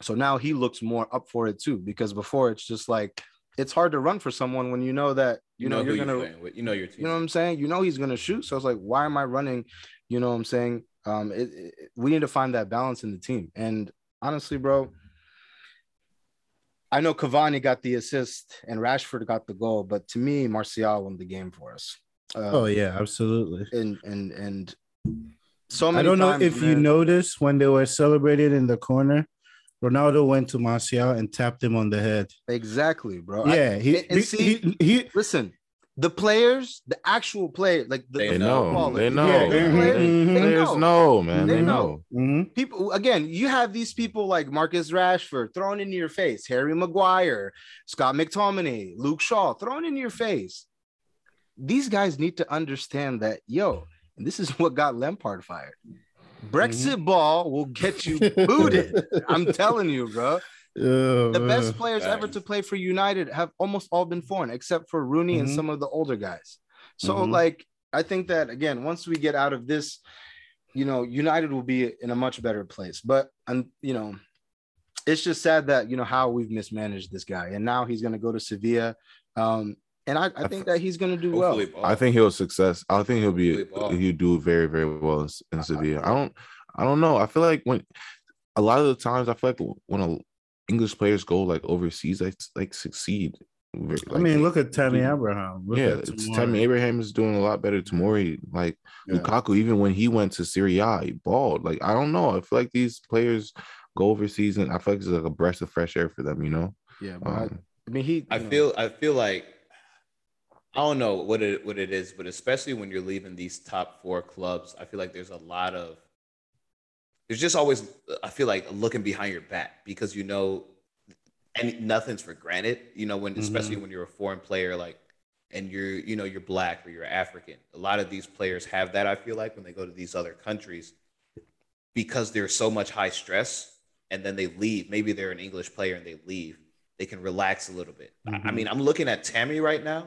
So now he looks more up for it too, because before it's just like it's hard to run for someone when you know that you, You, know, know, you're you're gonna playing with. You know your team. you know what I'm saying? You know he's gonna shoot. So it's like, why am I running? You know what I'm saying? Um, it, it- we need to find that balance in the team. And honestly, bro, I know Cavani got the assist and Rashford got the goal, but to me, Martial won the game for us. Uh, Oh yeah, absolutely. and and and so many. I don't know times, if you noticed when they were celebrating in the corner, Ronaldo went to Martial and tapped him on the head. exactly, bro. I- Yeah, he, and he, see- he, he- listen, the players, the actual player, like the, They They the know. football, They know. yeah, the Mhm, players, they Players know. know, man. They They, know. know. Mhm. people again you have these people like marcus rashford thrown into your face harry maguire scott mctominay luke shaw thrown in your face these guys need to understand that yo and this is what got lampard fired brexit ball will get you booted i'm telling you bro Oh, the best players ever to play for united have almost all been foreign except for rooney and Mhm. some of the older guys so Mhm. like i think that again once we get out of this you know, United will be in a much better place. But and you know, it's just sad that you know how we've mismanaged this guy, and now he's going to go to Sevilla. Um, and I, I think that he's going to do well. I think he'll success. I think he'll be Hopefully he'll do very very well in, in Sevilla. I don't I don't know. I feel like when a lot of the times I feel like when a, English players go like overseas, like like succeed. Very- I mean, look at Tammy Abraham. Look yeah, it's- Tammy Abraham is doing a lot better. Tomori, like Yeah. Lukaku, even when he went to Serie A, he balled. Like I don't know. I feel like these players go overseas, and I feel like it's like a breath of fresh air for them. You know. Yeah, but I, Um, I mean, he. I know, feel I feel like I don't know what it what it is, but especially when you're leaving these top four clubs, I feel like there's a lot of there's just always I feel like looking behind your back because you know and nothing's for granted. You know, when especially mm-hmm. when you're a foreign player like and you're you know you're black or you're African. A lot of these players have that. I feel like when they go to these other countries because there's so much high stress and then they leave. Maybe they're an English player and they leave. They can relax a little bit. I- I mm-hmm. mean, I'm looking at Tammy right now,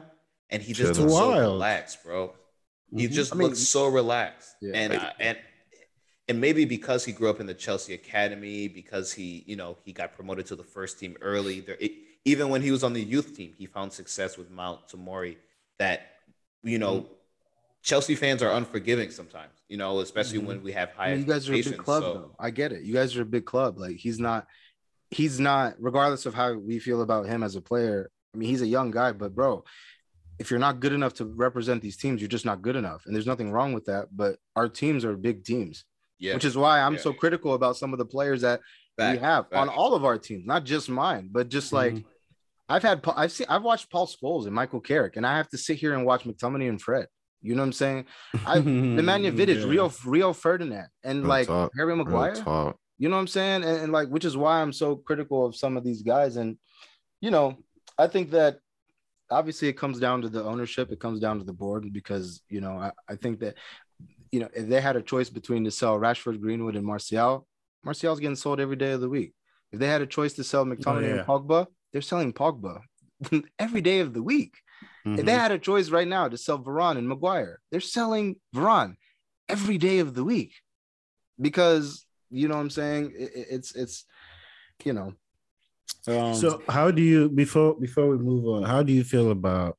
and he just Chilling. looks so relaxed, bro. He Mhm. just I mean, looks so relaxed, Yeah. and I, and and maybe because he grew up in the Chelsea academy, because he you know he got promoted to the first team early. There, it, even when he was on the youth team, he found success with Mount Tomori. That you know, Mm-hmm. Chelsea fans are unforgiving sometimes. You know, especially Mhm. when we have high I mean, you guys are a big club, so- though. I get it. You guys are a big club. Like he's not. He's not. Regardless of how we feel about him as a player. I mean, he's a young guy, but bro, if you're not good enough to represent these teams, you're just not good enough. And there's nothing wrong with that. But our teams are big teams. yeah, which is why I'm Yeah. so critical about some of the players that Fact, we have on all of our teams, not just mine, but just like Mhm. I've had, Pa- I've seen, I've watched Paul Scholes and Michael Carrick, and I have to sit here and watch McTominay and Fred. You know what I'm saying? I Nemanja Vidic, Yeah. Rio, Rio Ferdinand, and Real like talk, Harry Real Maguire. You know what I'm saying? And, and like, which is why I'm so critical of some of these guys. And you know, I think that obviously it comes down to the ownership, it comes down to the board because you know, I, I think that you know, if they had a choice between to sell Rashford, Greenwood, and Martial, Martial's getting sold every day of the week. If they had a choice to sell McTominay yeah. and Pogba, they're selling Pogba every day of the week. If Mhm. they had a choice right now to sell Varane and Maguire, they're selling Varane every day of the week because you know what I'm saying. It- it's it's you know. Um, So how do you before before we move on? How do you feel about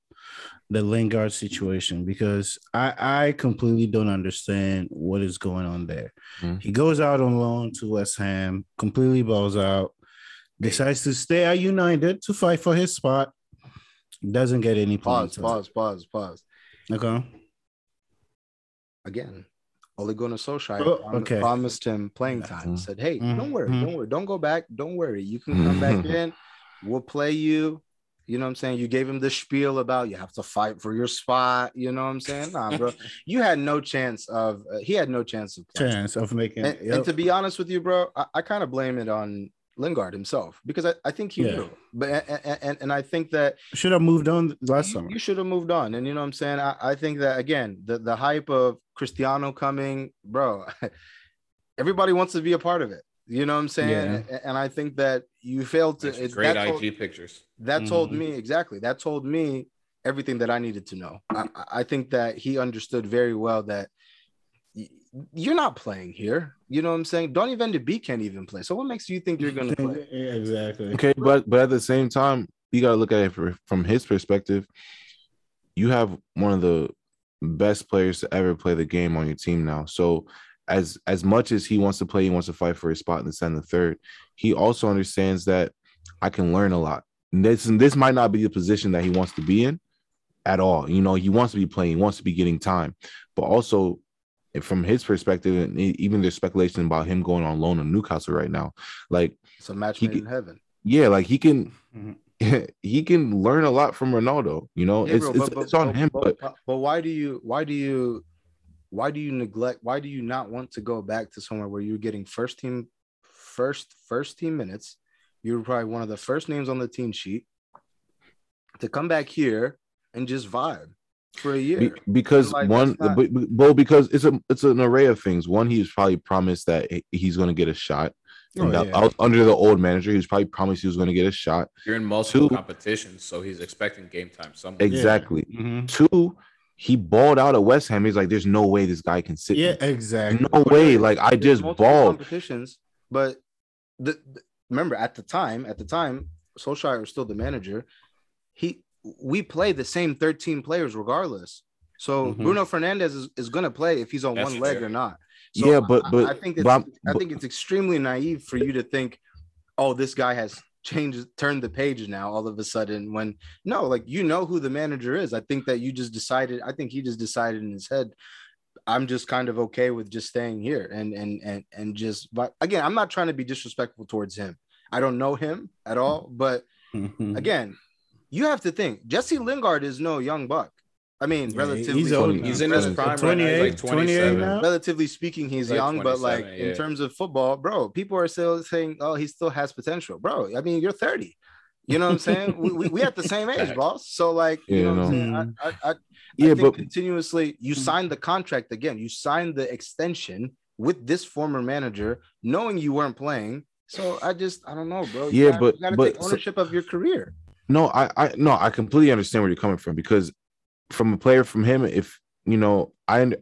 the Lingard situation? Because I I completely don't understand what is going on there. Mhm. He goes out on loan to West Ham, completely balls out, decides to stay at United to fight for his spot. Doesn't get any pause, points. pause, pause, pause. Okay. Again, Ole Gunnar Solskjaer Oh, prom- okay. promised him playing time. Mhm. Said, "Hey, Mhm. don't worry, Mhm. don't worry, don't go back, don't worry. You can come back in. We'll play you." You know what I'm saying? You gave him the spiel about you have to fight for your spot. You know what I'm saying? Nah, bro. You had no chance of. Uh, he had no chance of playing. Chance of making And, yep. and to be honest with you, bro, I, I kind of blame it on Lingard himself because I, I think he Yeah. knew. But and, and, and I think that should have moved on last you, summer. you should have moved on. And you know what I'm saying? I, I think that again, the, the hype of Cristiano coming, bro, everybody wants to be a part of it. You know what I'm saying? Yeah. A- And I think that you failed to Makes it, great that told- IG pictures. that told Mhm. me exactly that told me everything that i needed to know i, I- I think that he understood very well that y- you're not playing here you know what i'm saying donny van de beek can't even play so what makes you think you're gonna play Yeah, exactly. Okay, but but at the same time, you gotta look at it for, from his perspective. You have one of the best players to ever play the game on your team now. So as as much as he wants to play, he wants to fight for his spot in the second and third. He also understands that I can learn a lot. And this and this might not be the position that he wants to be in at all. You know, he wants to be playing, he wants to be getting time, but also from his perspective, and even there's speculation about him going on loan to Newcastle right now. Like it's a match He made could- in heaven yeah, like he can Mhm. he can learn a lot from Ronaldo. You know, Yeah, it's bro, it's, but- but- it's on but- him, but but, but why do you why do you why do you neglect why do you not want to go back to somewhere where you're getting first team first first team minutes you're probably one of the first names on the team sheet to come back here and just vibe for a year be- because Like, one, not- but, but well, because it's a it's an array of things. One, he's probably promised that he's going to get a shot. Oh, And that- yeah. out- under the old manager, he was probably promised he was going to get a shot. You're in multiple Two- competitions, so he's expecting game time somewhere. Exactly. Mhm. Two, he balled out at West Ham. He's like, "There's no way this guy can sit." Yeah, me. exactly. no way. Like I There's just multiple balled. competitions but the, the- remember at the time at the time Solskjaer was still the manager he we play the same 13 players regardless so Mhm. Bruno Fernandes is, is going to play if he's on That's one leg fair. or not Yeah, but- I- but- I, think it's but I'm- I but- think it's extremely naive for you to think oh this guy has changed turned the page now all of a sudden when no like you know who the manager is I think that you just decided I think he just decided in his head I'm just kind of okay with just staying here and and and and just but again, I'm not trying to be disrespectful towards him. I don't know him at all, but again, you have to think Jesse Lingard is no young buck. I mean, Yeah, relatively he's old speaking, He's in his Twenty- prime right now. Like 28 now. relatively speaking, he's He's like young, but like yeah. in terms of football, bro, people are still saying, "Oh, he still has potential, bro." I mean, you're 30. You know what I'm saying? we, we, we at the same age, Facts. boss. So like, you Yeah, know what no. I'm saying? Mm. I, I, I, Yeah, I think but continuously you mm. signed the contract again. You signed the extension with this former manager, knowing you weren't playing. So I just I don't know, bro. You Yeah, gotta- but- you gotta but take so- ownership of your career. No, I, I no, I completely understand where you're coming from because from a player from him, if you know, I,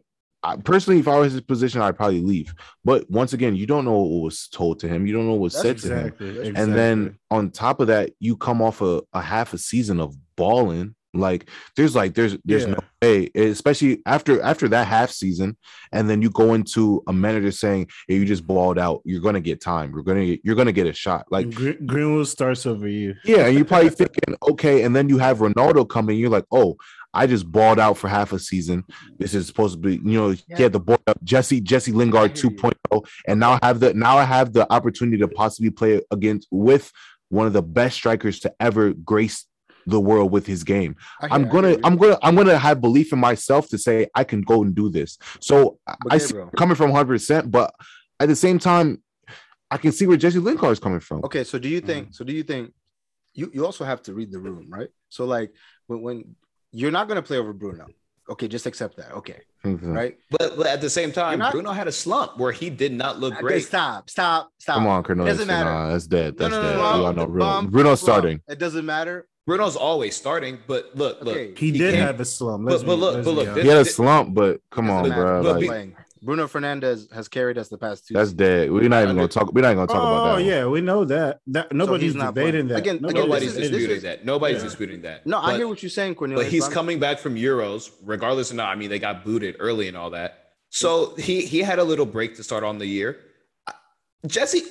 I personally, if I was his position, I'd probably leave. But once again, you don't know what was told to him. You don't know what was That's said to him. Exactly. And And then on top of that, you come off a, a half a season of balling. Like there's like there's there's Yeah. no way, especially after after that half season, and then you go into a manager saying, "Hey, you just balled out. You're gonna get time. You're gonna get, you're gonna get a shot." Like Gre- Greenwood starts over you. yeah, and you're probably thinking, okay, and then you have Ronaldo coming. You're like, oh, I just balled out for half a season. This is supposed to be, you know, Yeah. get the ball up, Jesse Jesse Lingard I hear you. 2.0, and now I have the now I have the opportunity to possibly play against with one of the best strikers to ever grace the world with his game. I hear- I'm gonna. I'm gonna I'm gonna have belief in myself to say I can go and do this. So But I see Gabriel- coming from 100, percent but at the same time, I can see where Jesse Lingard is coming from. Okay, so do you think? Mm-hmm. So do you think? You you also have to read the room, right? So like when when you're not gonna play over Bruno, okay, just accept that, okay, Mhm. right? But, but at the same time, not- Bruno had a slump where he did not look Okay, great. stop, stop, stop. Come on, Cornelius. Doesn't matter. Nah, that's dead. That's no, no, dead. no, You no. all know Bruno. Bum, Bruno's bum. starting. It doesn't matter. Bruno's always starting, but look, look, Okay. He, did can't- have a slump. but- Let's but be- look, let's but look, honest. He had a slump, but come on, bro. Like, Playing. Bruno Fernandes has carried us the past two. That's seasons. dead. We're not even gonna talk. We're not gonna talk oh about that. Oh yeah, we know that. That nobody's he's not debating playing. that. Again- again, Nobody's is- disputing is- that. Nobody's Yeah. disputing that. No, I hear what you're saying, Cornelius. But he's coming back from Euros, regardless of not. I mean, they got booted early and all that. So he he had a little break to start on the year. Jesse,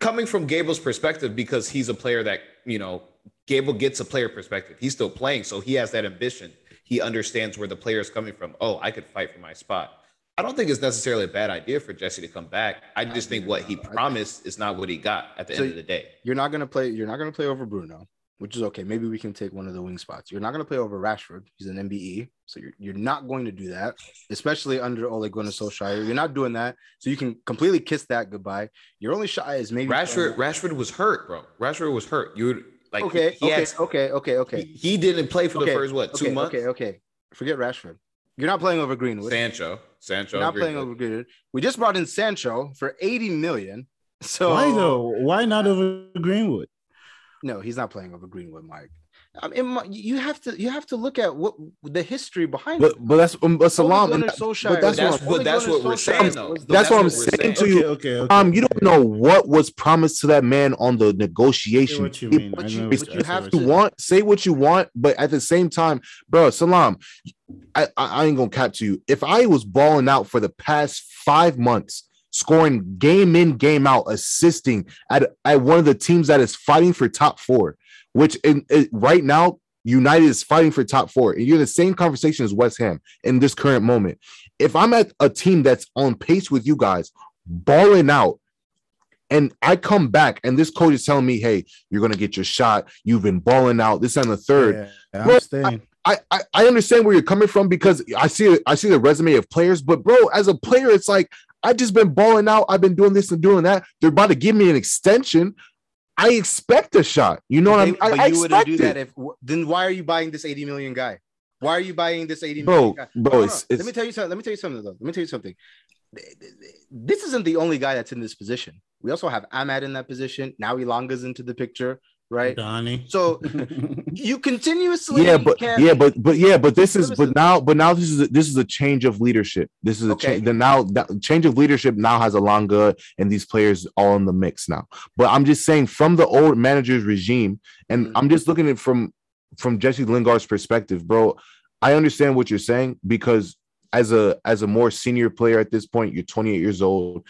coming from Gable's perspective, because he's a player that you know, Gable gets a player perspective. He's still playing, so he has that ambition. He understands where the player is coming from. Oh, I could fight for my spot. I don't think it's necessarily a bad idea for Jesse to come back. I just think what he promised is not what he got at the So- end of the day. You're not gonna play. You're not gonna play over Bruno, which is okay. Maybe we can take one of the wing spots. You're not gonna play over Rashford. He's an MBE, so you're you're not going to do that, especially under Ole Gunnar Solskjaer. You're not doing that, so you can completely kiss that goodbye. Your only shot is maybe Rashford, Rashford was hurt, bro. Rashford was hurt. You would like Okay, he, he okay, had- okay, okay, okay. he, he didn't play for Okay, the first what two okay, months. Okay, okay. Forget Rashford. You're not playing over Greenwood. Sancho, Sancho, You're not playing over Greenwood. We just brought in Sancho for 80 million. So Why though? Why not over Greenwood? No, he's not playing over Greenwood, Mike. I mean, my- you have to you have to look at what the history behind But it. but that's um, but Salam. And- Solskjaer- but that's That's what what that's what we're saying Solskjaer though. was That's what I'm we're saying to you. okay, okay. Um, you don't know what was promised to that man on the I see negotiation. what you mean. I you- know what- you I see have to want say what you want, but at the same time, bro, Salam, I, I, I ain't gonna cap to you. If I was balling out for the past five months, scoring game in, game out, assisting at, at one of the teams that is fighting for top four, which in, in- right now, United is fighting for top four, and you're in the same conversation as West Ham in this current moment. If I'm at a team that's on pace with you guys, balling out, and I come back and this coach is telling me, hey, you're gonna get your shot. You've been balling out. This and the third. Yeah, Bro, staying. I, I I understand where you're coming from because I see I see the resume of players, but bro, as a player, it's like I just been balling out. I've been doing this and doing that. They're about to give me an extension. I expect a shot. You know what I mean? I, but I you wouldn't do that if then why are you buying this 80 million guy? Why are you buying this 80 Bro, million guy? bro, No, no, it's- no. it's- let me tell you something. Let me tell you something though. Let me tell you something. This isn't the only guy that's in this position. We also have Amad in that position. Now Elanga's into the picture, right? Donny. So you continuously yeah, but can- yeah, but but yeah, but this is but now but now this is a, this is a change of leadership. This is a Okay. change. The now that change of leadership now has Elanga and these players all in the mix now. But I'm just saying from the old manager's regime, and Mhm. I'm just looking at it from from Jesse Lingard's perspective, bro. I understand what you're saying because as a as a more senior player at this point, you're 28 years old.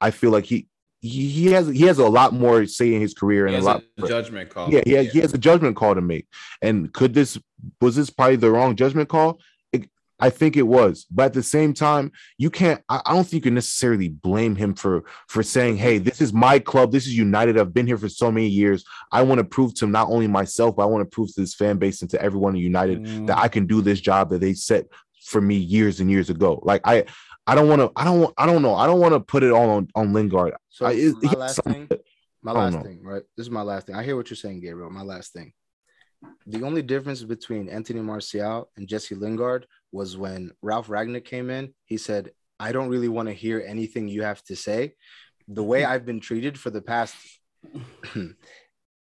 I feel like he he, he has he has a lot more say in his career He and has a lot. a judgment call. Yeah, yeah, he has a judgment call to make. And could this was this probably the wrong judgment call? It, I think it was, but at the same time, you can't. I, I don't think you can necessarily blame him for for saying, "Hey, this is my club. This is United. I've been here for so many years. I want to prove to not only myself, but I want to prove to this fan base and to everyone in United Mm, that I can do this job that they set for me years and years ago. Like I, I don't want to. I don't. I don't know. I don't want to put it all on on Lingard. So I, it- my last thing, my last thing, right? This is my last thing. I hear what you're saying, Gabriel. My last thing. The only difference between Anthony Martial and Jesse Lingard was when Ralf Rangnick came in. He said, "I don't really want to hear anything you have to say. The way hmm. I've been treated for the past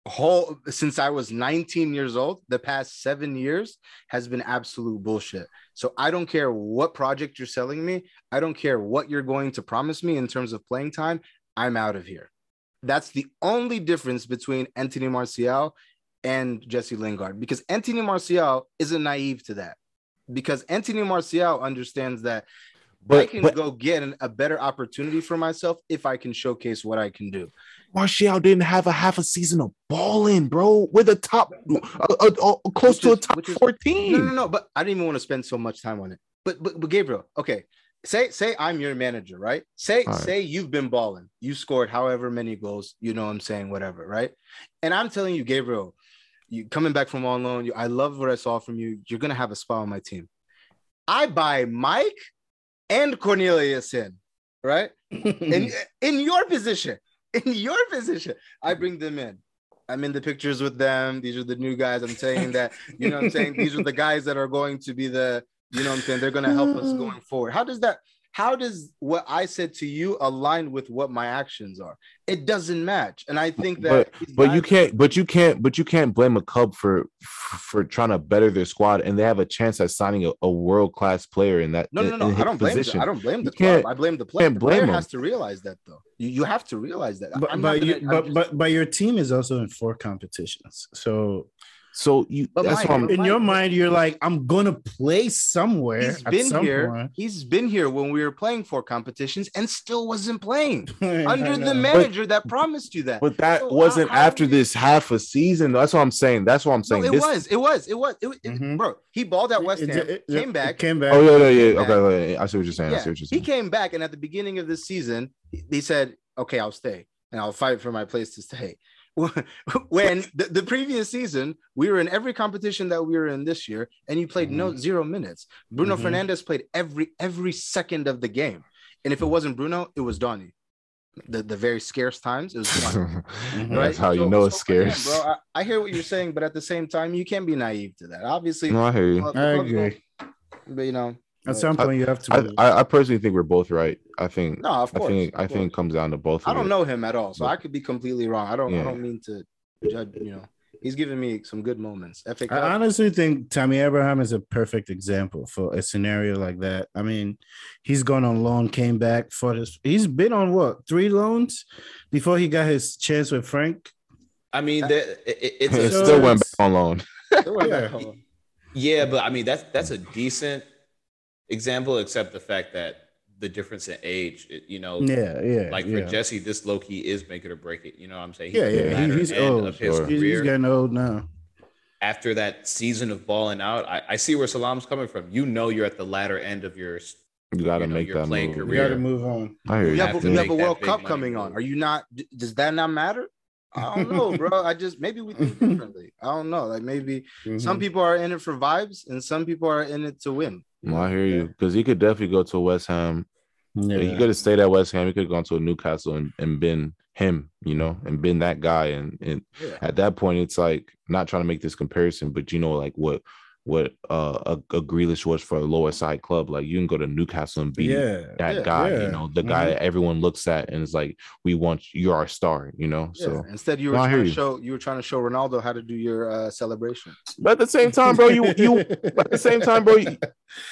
whole since I was 19 years old, the past seven years has been absolute bullshit. So I don't care what project you're selling me. I don't care what you're going to promise me in terms of playing time. I'm out of here. That's the only difference between Anthony Martial and Jesse Lingard because Anthony Martial isn't naive to that. Because Anthony Martial understands that I can but go get an- a better opportunity for myself if I can showcase what I can do. Martial didn't have a half a season of balling, bro. With a top, uh, uh, uh, close Which to a is- top is- 14. No, no, no. But I didn't even want to spend so much time on it. But but, but Gabriel, okay. Say say I'm your manager, right? Say All right. say you've been balling. You scored however many goals. You know what I'm saying, whatever, right? And I'm telling you, Gabriel, you coming back from on loan. You, I love what I saw from you. You're gonna have a spot on my team. I buy Mike and Cornelius in, right? in in your position, in your position, I bring them in. I'm in the pictures with them. These are the new guys. I'm saying that, you know what I'm saying? These are the guys that are going to be the, you know what I'm saying? They're going to help us going forward. How does that, how does what I said to you align with what my actions are? It doesn't match. And I think that but but you can't but you can't but you can't blame a Cub for for trying to better their squad and they have a chance at signing a, a world class player in that No, no, in- no. in I don't blame. The. I don't blame the You club. I blame the player. can't The blame player him. has to realize that, though. You, you have to realize that. But but, gonna- I'm but just- but but your team is also in four competitions. So So you But that's Mike, in your mind, you're like, I'm gonna play somewhere. He's been some here. point. He's been here when we were playing for competitions and still wasn't playing under the know. manager that promised you that. but that So, uh, wasn't how- how after do you- this half a season. That's what I'm saying. That's what I'm No, saying. it This- was. It was. It was. It, it- Mhm. Bro, he balled at West Ham, it- it- came it back. Came back. Oh yeah, yeah, yeah. back. Okay, okay, I see what you're saying. I see Yeah, what you're he came back, and at the beginning of the season, he- he said, "Okay, I'll stay, and I'll fight for my place to stay." when the, the previous season, we were in every competition that we were in this year, and you played no zero minutes. Bruno Mhm. Fernandes played every every second of the game, and if it wasn't Bruno, it was Donny. The the very scarce times, it was Donny. Mhm. That's how you So- know it's so, again, scarce. bro. I, I hear what you're saying, but at the same time, you can't be naive to that. Obviously, No, I hear you. club- I agree. but you know, At some point, you have to. I. I, I personally think we're both right. I think no, of I course. think of I think it comes down to both. I don't it. know him at all, so But- I could be completely wrong. I don't. I don't mean to judge. You know, he's giving me some good moments. FA I honestly think Tammy Abraham is a perfect example for a scenario like that. I mean, he's gone on loan, came back for this. He's been on what three loans before he got his chance with Frank. I mean, uh, that, it, it- it's It a, So still went back on loan. There was that Yeah. call. yeah, but I mean that's that's a decent example, except the fact that the difference in age, it, you know, Yeah, yeah. like yeah. for Jesse, this low key is make it or break it. You know what I'm saying? Yeah, He's at yeah, he- he's old, of his sure. He's, he's getting old now. After that season of balling out, I, I see where Salam's coming from. You know, you're at the latter end of your. You got to You know, make that move. We career. got to move on. I hear You you. have, have a, you have a World Cup coming move. on. Are you not? Does that not matter? I don't know, bro. I just maybe we think differently. I don't know. Like maybe Mm-hmm. some people are in it for vibes, and some people are in it to win. No, I hear you because he could definitely go to West Ham. yeah. He could have stayed at West Ham. He could have gone to a Newcastle and, and been him, you know, and been that guy. And, and Yeah. at that point, it's like not trying to make this comparison, but you know, like what what uh, a, a Grealish was for a lower side club. Like you can go to Newcastle and be yeah. that Yeah, guy, yeah. you know, the guy Mhm. everyone looks at and is like, we want you're our star, you know. Yeah. So, Instead, you were No, I trying to show you were trying to show Ronaldo how to do your uh, celebration. but at the same time, bro, you you at the same time, bro, you,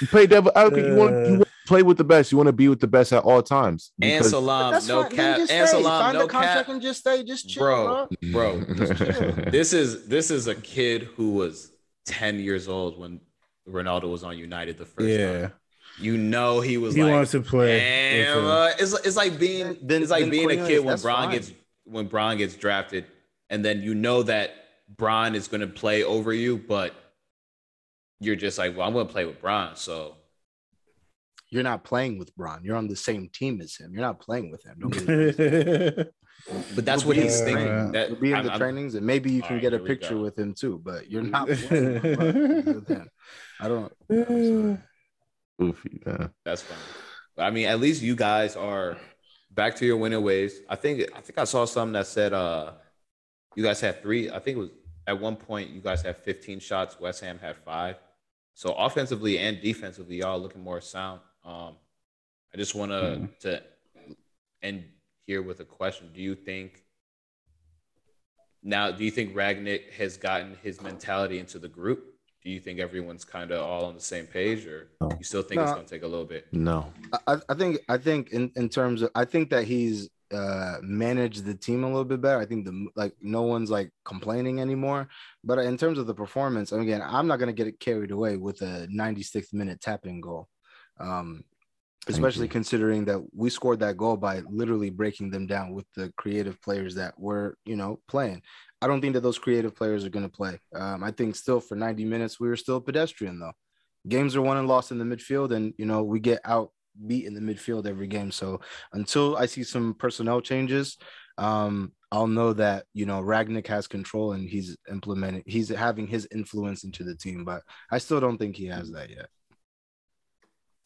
you play devil advocate. You want you Uh. want to play with the best. You want to be with the best at all times. And because- Salam, no fine. Cap. just And stay. Salam, Sign no the contract cap. and just stay. Just chill, Bro, bro. bro, this is this is a kid who was 10 years old when Ronaldo was on United the first yeah. time. You know he was He like, wants to play. Damn, uh, it's it's like being Then- it's like then being a Cornelius, kid when that's Bron fine. gets when Bron gets drafted, and then you know that Bron is going to play over you, but you're just like, well, I'm going to play with Bron, so You're not playing with Bron. You're on the same team as him. You're not playing with him. Nobody- but that's You'll what he's thinking. training. That You'll be in I'm- the I'm- trainings, and maybe you can right, get a picture with him too. But you're not playing with him. I don't. Goofy, man. That's fine. But I mean, at least you guys are back to your winning ways. I think I think I saw something that said uh you guys had three. I think it was at one point you guys had 15 shots. West Ham had five. So offensively and defensively, y'all looking more sound. Um, I just want to Hmm. to end here with a question. Do you think now? Do you think Rangnick has gotten his mentality into the group? Do you think everyone's kind of all on the same page, or you still think it's going to take a little bit? No. I, I think I think in, in terms of I think that he's uh managed the team a little bit better. I think the like no one's like complaining anymore. But in terms of the performance, and again, I'm not gonna get it carried away with a 96th minute tapping goal. Um Thank especially considering that we scored that goal by literally breaking them down with the creative players that were, you know, playing. I don't think that those creative players are going to play. Um, I think still for 90 minutes we were still pedestrian though. Games are won and lost in the midfield, and you know we get out beat in the midfield every game. So until I see some personnel changes, um, I'll know that you know Rangnick has control and he's implementing, he's having his influence into the team. But I still don't think he has that yet.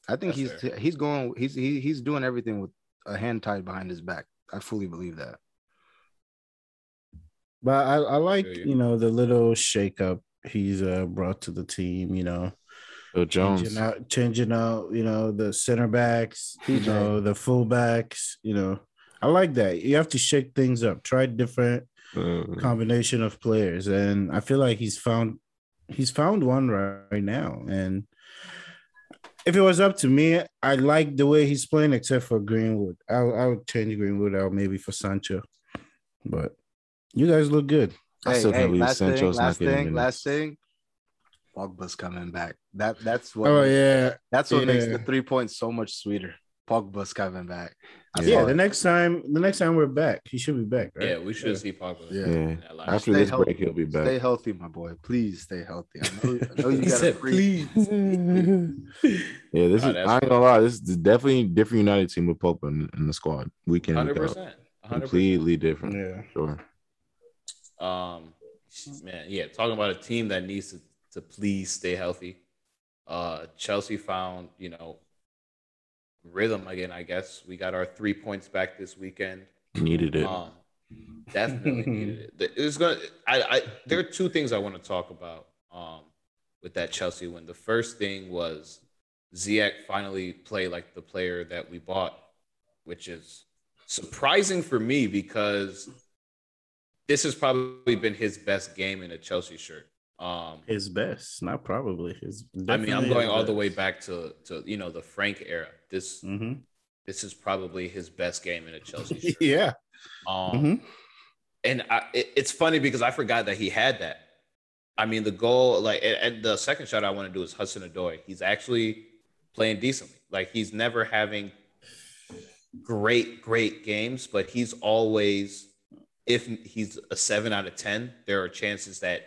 I think That's he's he's going he's he, he's doing everything with a hand tied behind his back. I fully believe that. But I, I like you. you know the little shakeup he's uh, brought to the team. You know, Phil Jones. changing out, changing out, you know, the center backs, you know, the fullbacks, you know. I like that. You have to shake things up, try different Uh, combination of players, and I feel like he's found he's found one right, right now. And if it was up to me, I like the way he's playing, except for Greenwood. I I would change Greenwood out maybe for Sancho, but you guys look good. I Hey, still hey, can't believe last thing, not last getting thing, minutes. last thing. Pogba's coming back. That that's what. Oh yeah, That's what makes the three points so much sweeter. Pogba's coming back. I yeah. The next time, the next time we're back, he should be back. Right? Yeah, we should see Pogba. Yeah. Yeah. in. After Stay this healthy. break, he'll be back. Stay healthy, my boy. Please stay healthy. I know, I know you He got a said, free. Yeah, this Oh, is. I ain't gonna lie. This is definitely a different United team with Pogba in, in the squad. Week in, hundred week out. percent, hundred percent. completely different. Yeah. Sure. Um, man, yeah, talking about a team that needs to, to please stay healthy. Uh, Chelsea found, you know, rhythm again. I guess we got our three points back this weekend. Needed it. Um, definitely needed it. It's gonna. I, I. There are two things I want to talk about. Um, with that Chelsea win. The first thing was Ziyech finally played like the player that we bought, which is surprising for me because this has probably been his best game in a Chelsea shirt. Um, His best, not probably. His I mean, I'm going all the way back to to you know the Frank era. This hmm this is probably his best game in a Chelsea shirt. yeah. Um, Mhm. and I, it, it's funny because I forgot that he had that. I mean, the goal, like, and, and the second shot I want to do is Hudson Odoi. He's actually playing decently. Like, he's never having great, great games, but he's always, if he's a seven out of 10, there are chances that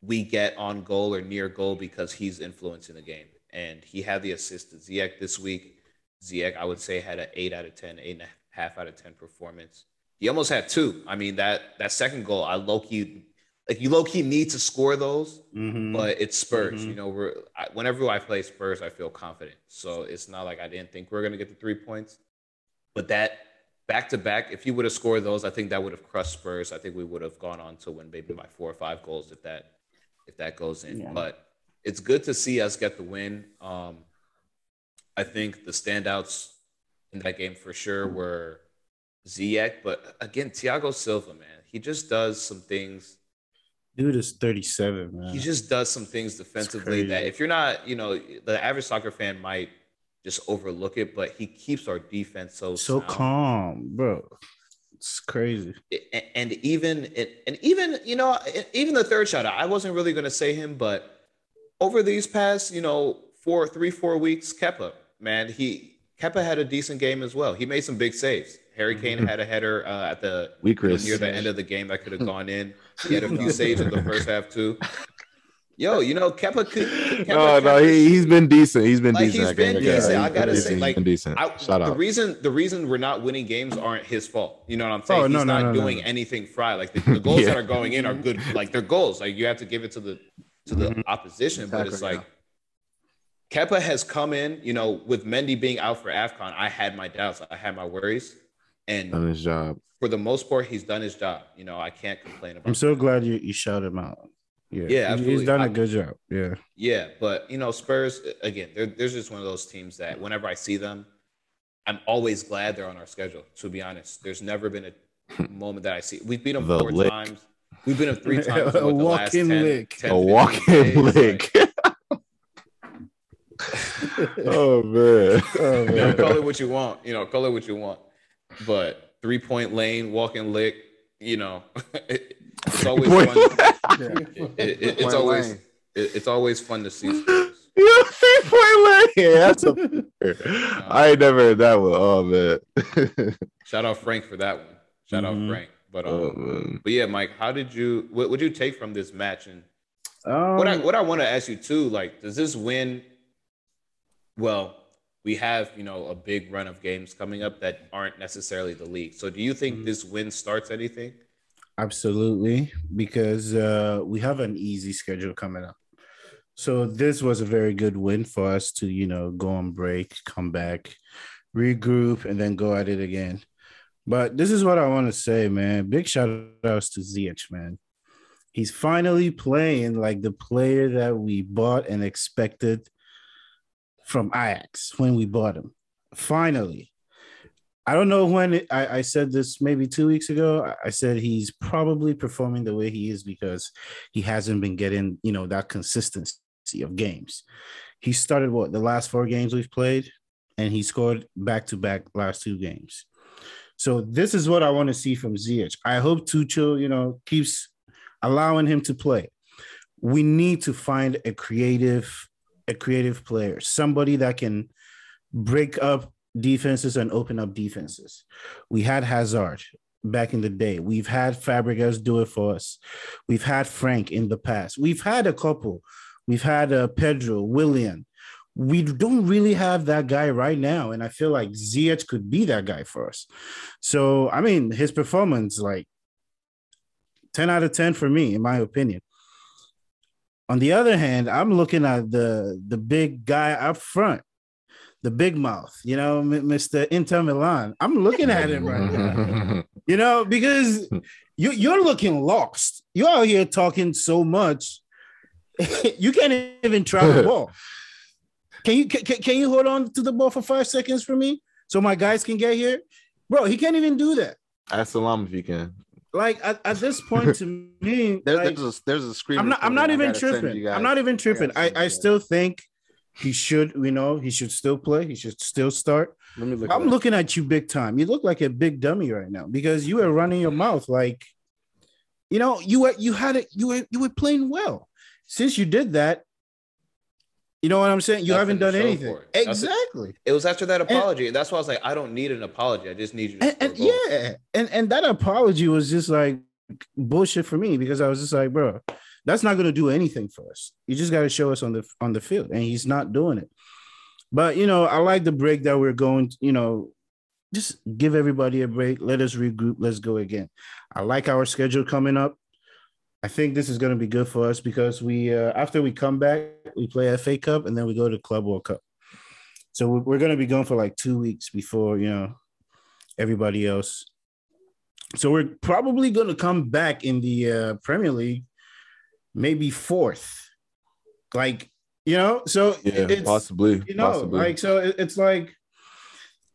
we get on goal or near goal because he's influencing the game. And he had the assist to Ziyech this week. Ziyech, I would say, had an eight out of 10, eight and a half out of 10 performance. He almost had two. I mean, that that second goal, I low key, like you low key need to score those, Mhm. but it's Spurs. Mhm. You know, we're I, whenever I play Spurs, I feel confident. So it's not like I didn't think we are gonna get the three points, but that back to back, if you would have scored those, I think that would have crushed Spurs. I think we would have gone on to win maybe by four or five goals if that if that goes in. Yeah. But it's good to see us get the win. Um, I think the standouts in that game for sure were Ziyech, but again, Thiago Silva, man, he just does some things Dude is 37, man. he just does some things defensively that if you're not, you know, the average soccer fan might just overlook it, but he keeps our defense so so sound. calm, bro. It's crazy. And even and even you know even the third shot, I wasn't really going to say him, but over these past you know four, three, four weeks, Kepa man, he Kepa had a decent game as well. He made some big saves. Harry Kane had a header uh, at the We you near the end of the game that could have gone in. He had a few saves in the first half too. Yo, you know Kepa could. Kepa, No, no, he, he's been decent. He's been Like, decent. he's that game. been decent. he's I been gotta decent. say, He's like, been decent. I, Shout the out. reason the reason we're not winning games aren't his fault. You know what I'm saying? Oh, no, He's no, not no, no, doing no. anything fry. Like the, the goals Yeah. that are going in are good. Like they're goals. Like you have to give it to the to the Mhm. opposition. But it's Exactly, like Kepa has come in. You know, with Mendy being out for Afcon, I had my doubts. I had my worries, and Done his job. for the most part, he's done his job. You know, I can't complain about. I'm so glad you, you shout him out. Yeah, Yeah, absolutely. he's done a good job. Yeah, Yeah, but you know, Spurs again. They're, they're just one of those teams that whenever I see them, I'm always glad they're on our schedule. To be honest, there's never been a moment that I see. We've beat them The four lick. times. We've been them three times. A in what, walk-in 10, lick. 10, A 15 walking days, like, lick. oh man. Oh, you know, man. call it what you want. You know, call it what you want. But three point lane, walking lick. You know, it, it's always fun. It- it- it- it's Point always it- it's always fun to see. Spurs. You three point lane. Yeah, that's a. I ain't never heard that one. Oh man. Shout out Frank for that one. Shout Mhm. out Frank. But um, oh. But yeah, Mike, how did you? What would you take from this match? And Um, what I what I want to ask you too, like, does this win? Well, we have you know a big run of games coming up that aren't necessarily the league. So, do you think Mhm. this win starts anything? Absolutely, because uh, we have an easy schedule coming up. So this was a very good win for us to, you know, go on break, come back, regroup, and then go at it again. But this is what I want to say, man. Big shout outs to Ziyech, man. He's finally playing like the player that we bought and expected from Ajax when we bought him. Finally. I don't know when it, I, I said this maybe two weeks ago. I- said he's probably performing the way he is because he hasn't been getting, you know, that consistency of games. He started what the last four games we've played, and he scored back to back last two games. So this is what I want to see from Ziyech. I hope Tuchel, you know, keeps allowing him to play. We need to find a creative, a creative player, somebody that can break up defenses and open up defenses. We had Hazard back in the day. We've had Fabregas do it for us. We've had Frank in the past. We've had a couple. We've had uh, Pedro, Willian. We don't really have that guy right now, and I feel like Ziyech could be that guy for us. So, I mean, his performance, like 10 out of 10 for me, in my opinion. On the other hand, I'm looking at the the big guy up front, the big mouth, you know, Mr. Inter Milan. I'm looking at him right now, you know, because you you're looking lost. You're out here talking so much, you can't even travel the ball. Can you can, can you hold on to the ball for five seconds for me so my guys can get here, bro? He can't even do that. Ask Salam if you can. Like at, at this point, to me, There, like, there's a there's a screen. I'm not. I'm not even tripping. I'm not even tripping. gotta I, I still think he should. You know, he should still play. He should still start. Let me look. I'm looking at you big time. You look like a big dummy right now because you were running your mouth like, you know, you were you had it. You were you were playing well. Since you did that, you know what I'm saying. You Nothing haven't done anything. for it. Exactly. It was after that apology. And that's why I was like, I don't need an apology. I just need you to and, and yeah, and and that apology was just like bullshit for me because I was just like, bro, that's not gonna do anything for us. You just got to show us on the on the field, and he's not doing it. But you know, I like the break that we're going. You know, just give everybody a break. Let us regroup. Let's go again. I like our schedule coming up. I think this is going to be good for us because we uh, after we come back, we play FA Cup and then we go to Club World Cup. So we- we're going to be going for like two weeks before you know everybody else. So we're probably going to come back in the uh, Premier League, maybe fourth, like you know. So Yeah, it's possibly. you know, possibly. like so it- it's like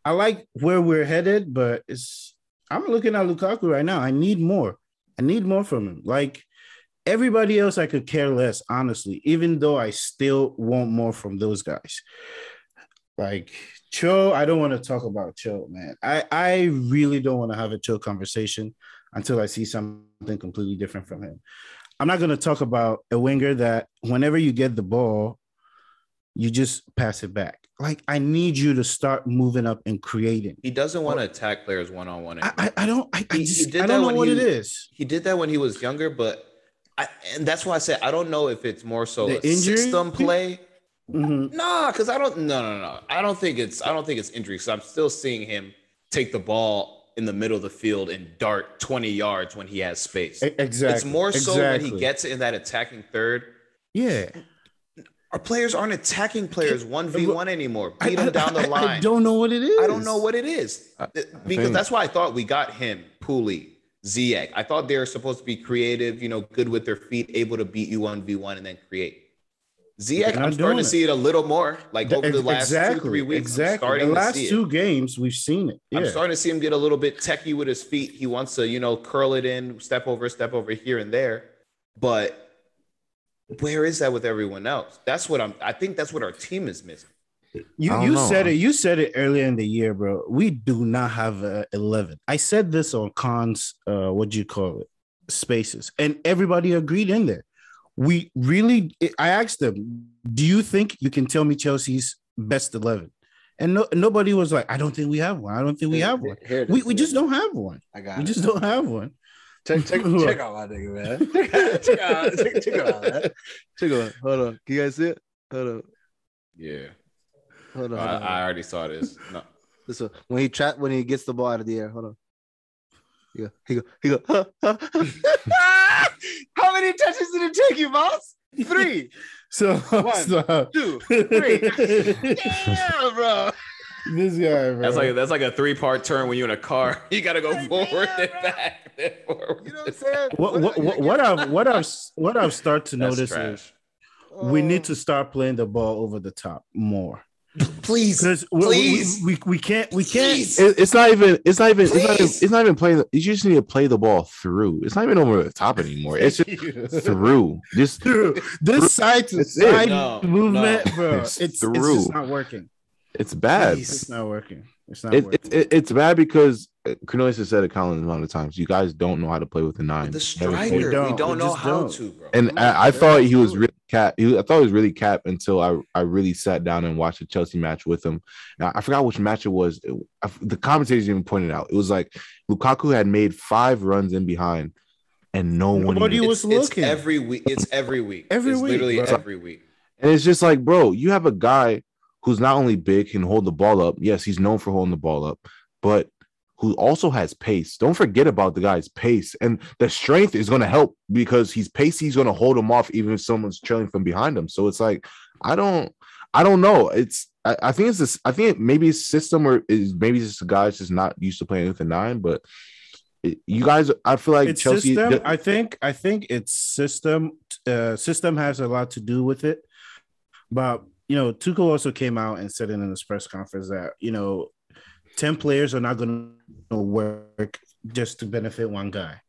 I like where we're headed, but it's I'm looking at Lukaku right now. I need more. I need more from him. Like everybody else, I could care less, honestly, even though I still want more from those guys. Like Cho, I don't want to talk about Cho, man. I, I really don't want to have a Cho conversation until I see something completely different from him. I'm not going to talk about a winger that whenever you get the ball, you just pass it back. Like I need you to start moving up and creating. He doesn't want to attack players one on one. I, I, don't I, I He- he just did I don't know what he- it is. He did that when he was younger, but I, and that's why I said I don't know if it's more so The a injury? system play. Mhm. Nah, because I don't. No, no, no. I don't think it's. I don't think it's injury. So I'm still seeing him take the ball in the middle of the field and dart 20 yards when he has space. Exactly. It's more so when he gets in that attacking third. Yeah. Our players aren't attacking players one uh, v one anymore. Beat them down I- the I- line. I don't know what it is. I don't know what it is because that's why I thought we got him, Pooley, Ziyech. I thought they were supposed to be creative, you know, good with their feet, able to beat you one v one and then create. Ziyech, I'm starting to it. see it a little more, like over the last exactly, two three weeks. Exactly. starting The to last see two it. games, we've seen it. Yeah. I'm starting to see him get a little bit techie with his feet. He wants to, you know, curl it in, step over, step over here and there. But where is that with everyone else? That's what I'm. I think that's what our team is missing. You you know. said it. You said it earlier in the year, bro. We do not have a eleven. I said this on cons. Uh, what do you call it? Spaces, and everybody agreed in there. We really. I asked them, "Do you think you can tell me Chelsea's best 11? And no, nobody was like, "I don't think we have one. I don't think we have one. Here it We we just don't have one. I got We it. just don't have one." check check check out my nigga, man. check out check, check out man. Check out. Hold on. Can you guys see it? Hold on. Yeah, Hold on. I, hold on. I already saw this. No. This one. When he trap when he gets the ball out of the air. Hold on. He go, he go, he go. huh, huh. How many touches did it take you, boss? Three, So, One. so two, three. this yeah, bro. guy, bro. That's like that's like a three part turn when you're in a car. You got to go forward and back. Therefore, You know what I'm saying? What what what, what I've what I've what I've started to That's notice is trash. we need Oh. to start playing the ball over the top more Please, because we, we, Please. we, we can't we can't It- it's not even. It's not even. It's not even. It's not even playing. the- You just need to play the ball through. It's not even over the top anymore. It's just through. Just Dude, this side to It's side No, movement, no. bro. It's It's, it's through. just not working. it's bad. Please. It's not working. It's not It, working. it, it- it's bad because Cornelius has said it countless amount of times. You guys don't know how to play with the nine. the Never striker. We don't. don't, We know how don't. to, bro. And I, I thought he was really cap. He, I thought he was really cap until I, I really sat down and watched the Chelsea match with him. Now, I forgot which match it was. It- I- the commentators even pointed out it was like Lukaku had made five runs in behind, and no one. Nobody even- was it's, it's looking. every week. It's every week. Every it's week, literally bro. every week. And it's just like, bro, you have a guy who's not only big, can hold the ball up. Yes, he's known for holding the ball up, but who also has pace. Don't forget about the guy's pace. And the strength is going to help because he's pacey. He's going to hold him off even if someone's trailing from behind him. So it's like, I don't, I don't know. It's, I, I think it's this, I think maybe it's system or is maybe it's just the guys just not used to playing with the nine, but it, you guys, I feel like it's Chelsea. system. I think I think it's system. Uh, system has a lot to do with it. But you know, Tuchel also came out and said in his press conference that you know, ten players are not going to work just to benefit one guy.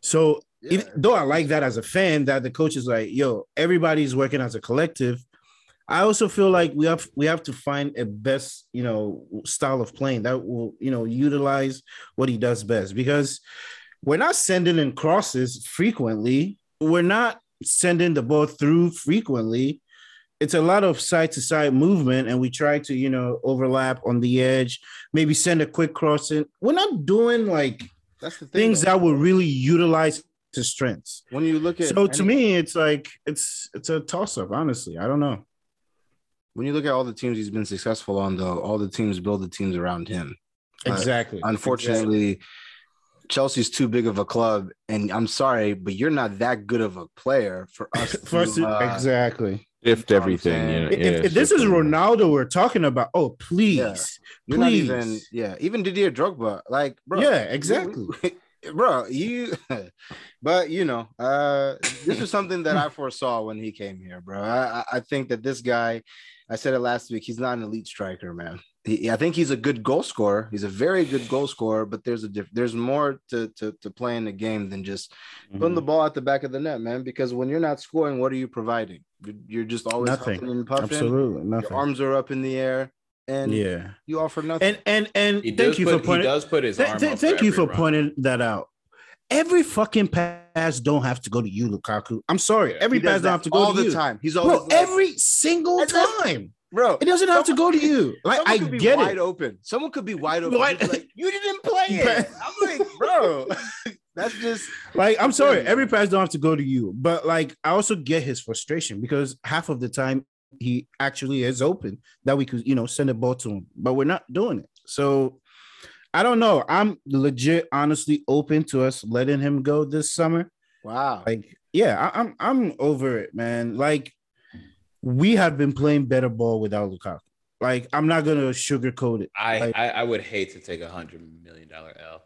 So Yeah. even though I like that as a fan, that the coach is like, yo, everybody's working as a collective. I also feel like we have we have to find a best, you know, style of playing that will, you know, utilize what he does best because we're not sending in crosses frequently. We're not sending the ball through frequently. It's a lot of side to side movement, and we try to, you know, overlap on the edge, maybe send a quick cross in. We're not doing like That's the thing. things though. that will really utilize his strengths. when you look at So to any- me, it's like it's it's a toss up. Honestly, I don't know. when you look at all the teams he's been successful on, though, all the teams build the teams around him. Uh, Exactly. Unfortunately, Chelsea's too big of a club, and I'm sorry, but you're not that good of a player for us. To, uh, exactly. Shift You know everything. saying? you know, If, yeah, if this is everything. Ronaldo we're talking about, oh please, Yeah. You're please. not even, yeah, even Didier Drogba, like, bro, yeah, exactly. bro, you, but you know, uh, this is something that I foresaw when he came here, bro. I, I- think that this guy, I said it last week, he's not an elite striker, man. He, I think he's a good goal scorer. He's a very good goal scorer, but there's a diff- there's more to, to to playing the game than just putting Mm-hmm. the ball at the back of the net, man. Because when you're not scoring, what are you providing? You're, you're just always Nothing. and puffing. Absolutely Your arms are up in the air, and yeah, you offer nothing. and and and He thank you put, for he pointing. does put his th- arm th- up thank you for run. pointing that out. Every fucking pass don't have to go to you, Lukaku. I'm sorry. Yeah. Every pass don't have to go all to the you, time. He's always bro. like, every single And time. bro. It doesn't have to go to you. Like I could be get wide it. open. Someone could be wide open. Wide- like, you didn't play it. I'm like, bro, that's just Like, I'm sorry, every pass don't have to go to you, but like, I also get his frustration because half of the time he actually is open that we could, you know, send a ball to him, but we're not doing it. So I don't know. I'm legit, honestly, open to us letting him go this summer. wow. Like, yeah, I, I'm, I'm over it, man. Like, we have been playing better ball without Lukaku. Like, I'm not gonna sugarcoat it. I, Like- I I would hate to take a hundred million dollar L.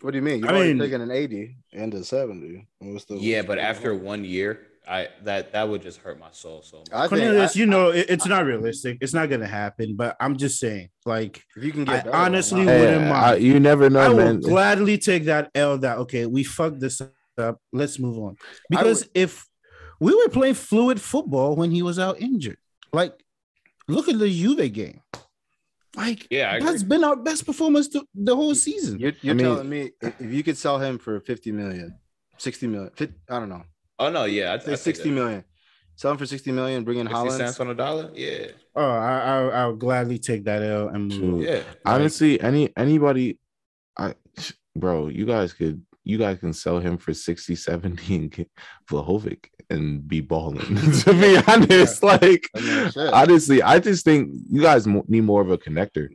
What do you mean? You've I already mean- taken an 80 and a 70. What's the- Yeah, but after one year, I that that would just hurt my soul so much. I think Cornelius, I- you know, it- it's not realistic. It's not gonna happen. But I'm just saying, like. if you can I get better, honestly why not? Hey, wouldn't mind. I- you never know, I will man. gladly take that L. That okay, we fucked this up. Let's move on. Because would- if we were playing fluid football when he was out injured, like look at the Juve game. Like Yeah, that's been our best performance the, the whole season. You're, you're I mean- telling me if, if you could sell him for 50 million, 60 million, 50, I don't know, Oh no, yeah, I'd say 60 million. Sell him for 60 million, bring in Haaland. cents on a dollar. Yeah, Oh, I, I I'll gladly take that L and move. on. yeah. Honestly, any anybody, I, bro, you guys could, you guys can sell him for 60, 70 and get Vlahovic and be balling. to be honest, like I mean, shit. honestly, I just think you guys need more of a connector.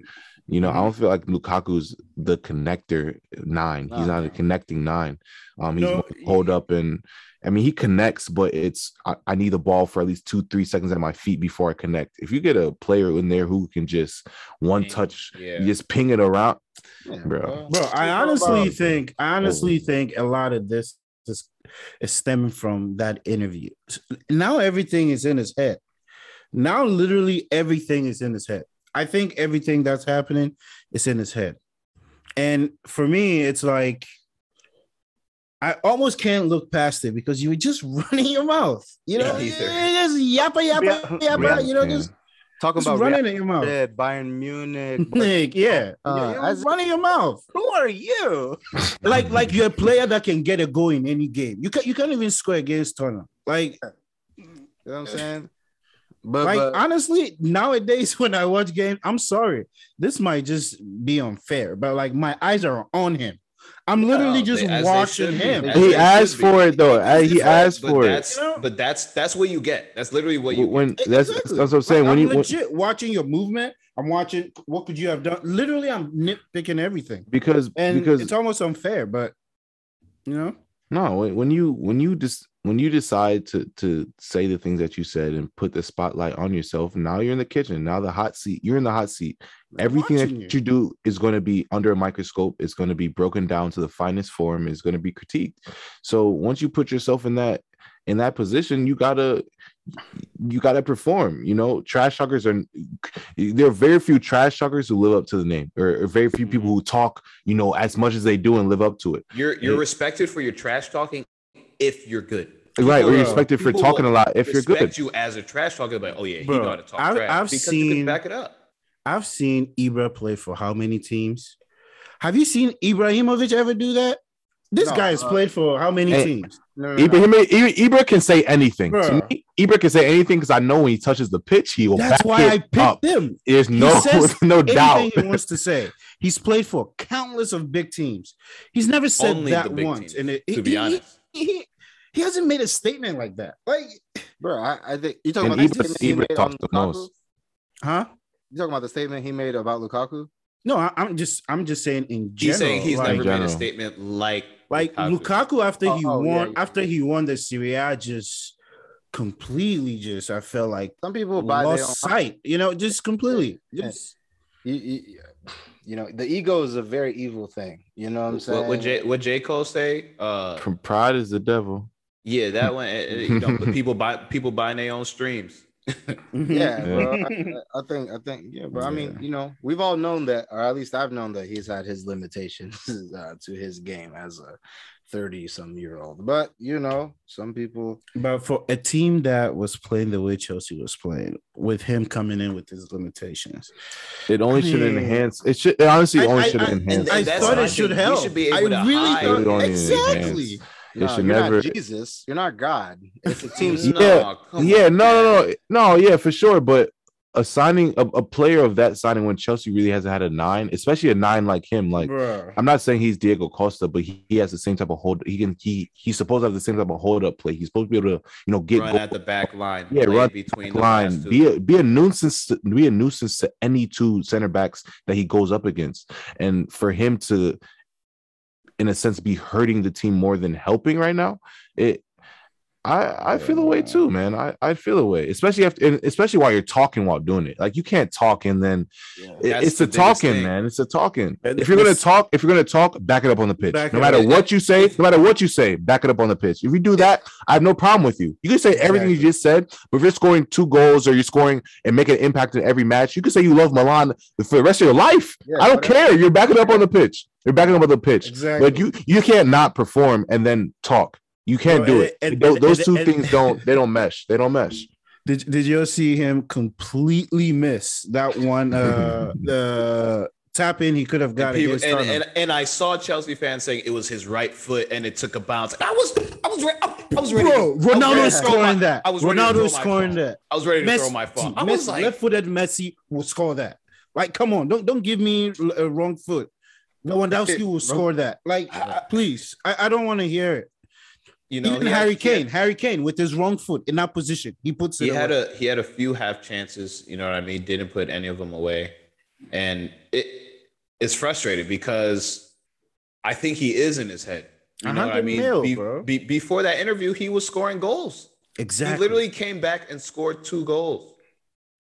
You know, I Mhm. don't feel like Lukaku's the connector nine. He's No, not a connecting nine. Um, he's No, more hold up and I mean he connects, but it's I, I need the ball for at least two, three seconds at my feet before I connect. If you get a player in there who can just one Ping, touch, yeah. just ping it around, Yeah, Bro. Bro, I honestly about- think I honestly think a lot of this is, is stemming from that interview. Now everything is in his head. Now literally everything is in his head. I think everything that's happening is in his head. And for me, it's like I almost can't look past it because you were just running your mouth. You know, either. just yappa yappa Yeah. you know, Yeah. just, talking just about running in your mouth. Madrid, Bayern Munich. Yeah, Uh, you're as- running your mouth. Who are you? like like you're a player that can get a goal in any game. You can't, you can't even score against Tottenham. Like You know what I'm saying? But, like but honestly, nowadays when I watch games, I'm sorry, this might just be unfair, but like my eyes are on him. I'm literally No, just they- watching him. He asked should be. for it though. I- he But- asked but for it. that's, You know? But that's that's what you get. That's literally what you. When get. that's, Exactly. that's what I'm saying. Like, when I'm you when- legit watching your movement, I'm watching what could you have done. Literally, I'm nitpicking everything, because and because it's almost unfair. But you know, No, when when you when you just when you decide to to say the things that you said and put the spotlight on yourself, now you're in the kitchen. Now the hot seat, you're in the hot seat. Everything that you. you. do is going to be under a microscope. It's going to be broken down to the finest form. It's going to be critiqued. So once you put yourself in that in that position, you gotta you gotta perform. You know, trash talkers are there are very few trash talkers who live up to the name, or, or very few people mm-hmm. who talk, you know, as much as they do and live up to it. You're you're Yeah. respected for your trash talking if you're good. right, or People- you're expected for talking a lot if you're good. Respect you as a trash talker, like oh yeah, he Bro, know how to talk I've- trash I've because you seen- can back it up. I've seen Ibra play for how many teams? Have you seen Ibrahimovic ever do that? This No, guy has uh, played for how many Hey, teams? no, no, no. Ibra, Ibra, Ibra can say anything. To me, Ibra can say anything because I know when he touches the pitch, he will That's back why it I picked up. him. There's He no says no doubt. He wants to say. He's played for countless of big teams. He's never said Only that once. teams, and it, to he, be he- honest. he, he hasn't made a statement like that. Like, bro. I, I think you talking And about the Ibra- statement Ibra talks the most. huh? You talking about the statement he made about Lukaku? No, I, am just I'm just saying in general. He's saying he's like, never made a statement like like Lukaku. Lukaku after he Oh, oh, yeah, won yeah. after he won the Serie A just completely just I felt like Some people buy their own. lost sight, you know, just completely. Yeah. Just You, you, you know, the ego is a very evil thing. You know what I'm saying? What what J, what J Cole say? Uh, From pride is the devil. yeah, that one. eh, eh, You know, people buy people buying their own streams. Yeah, bro. I. I think I think yeah, but I mean, you know, we've all known that, or at least I've known that he's had his limitations uh, to his game as a thirty-some year old. But you know, some people, But for a team that was playing the way Chelsea was playing, with him coming in with his limitations, It only I should mean- enhance. It should it honestly I- only I- should I- enhance. I thought it should think. We help. should be I to really hide- thought It only exactly. Enhance. It no, should you're never. not Jesus, you're not God. It's a team. No, Yeah, come yeah, on, no, no, no, no, yeah, for sure. But assigning a, a player of that signing when Chelsea really hasn't had a nine, especially a nine like him. Like Bruh. I'm not saying he's Diego Costa, but he, he has the same type of hold. He can he he's supposed to have the same type of hold up play. He's supposed to be able to you know get Run goal at the back line. Yeah, run between the line, be a be a nuisance, to, be a nuisance to any two center backs that he goes up against, and for him to, in a sense, be hurting the team more than helping right now, it. I, I feel a way too, man. I, I feel a way, especially after, and especially while you're talking while doing it. Like you can't talk and then it- it's the, the talking, thing. man. It's the talking. And If you're gonna talk, if you're gonna talk, back it up on the pitch. Back No matter up. what you say, no matter what you say, back it up on the pitch. If you do that, I have no problem with you. You can say everything you just said, but if you're scoring two goals or you're scoring and making an impact in every match, you can say you love Milan for the rest of your life. Yeah, I don't whatever. care. You're backing up on the pitch. You're backing up on the pitch. Exactly. But you you can't not perform and then talk. You can't do it. and- Tho- and- Those two and- things don't they don't mesh. They don't mesh. Did did you see him completely miss that one? Uh, the tap in he could have got And, people- and, and, and I saw Chelsea fans saying it was his right foot and it took a bounce. I was I was ready. I was ready. Bro, to- Ronaldo ready is to throw scoring my- that. I was Ronaldo throw is my scoring that. I was ready to Messi, throw my phone. I Messi- was like, left-footed Messi will score that. Like, come on, don't don't give me a wrong foot. Lewandowski will score that. Like, I- I- please, I, I don't want to hear it. You know, Even had- Harry he Kane, had- Harry Kane with his wrong foot in that position, he puts it. He had a he had a few half chances. You know what I mean? Didn't put any of them away. and it it's frustrating because I think he is in his head. You know what I 100 mean? mil, Be- be- before that interview, he was scoring goals. Exactly. He literally came back and scored two goals.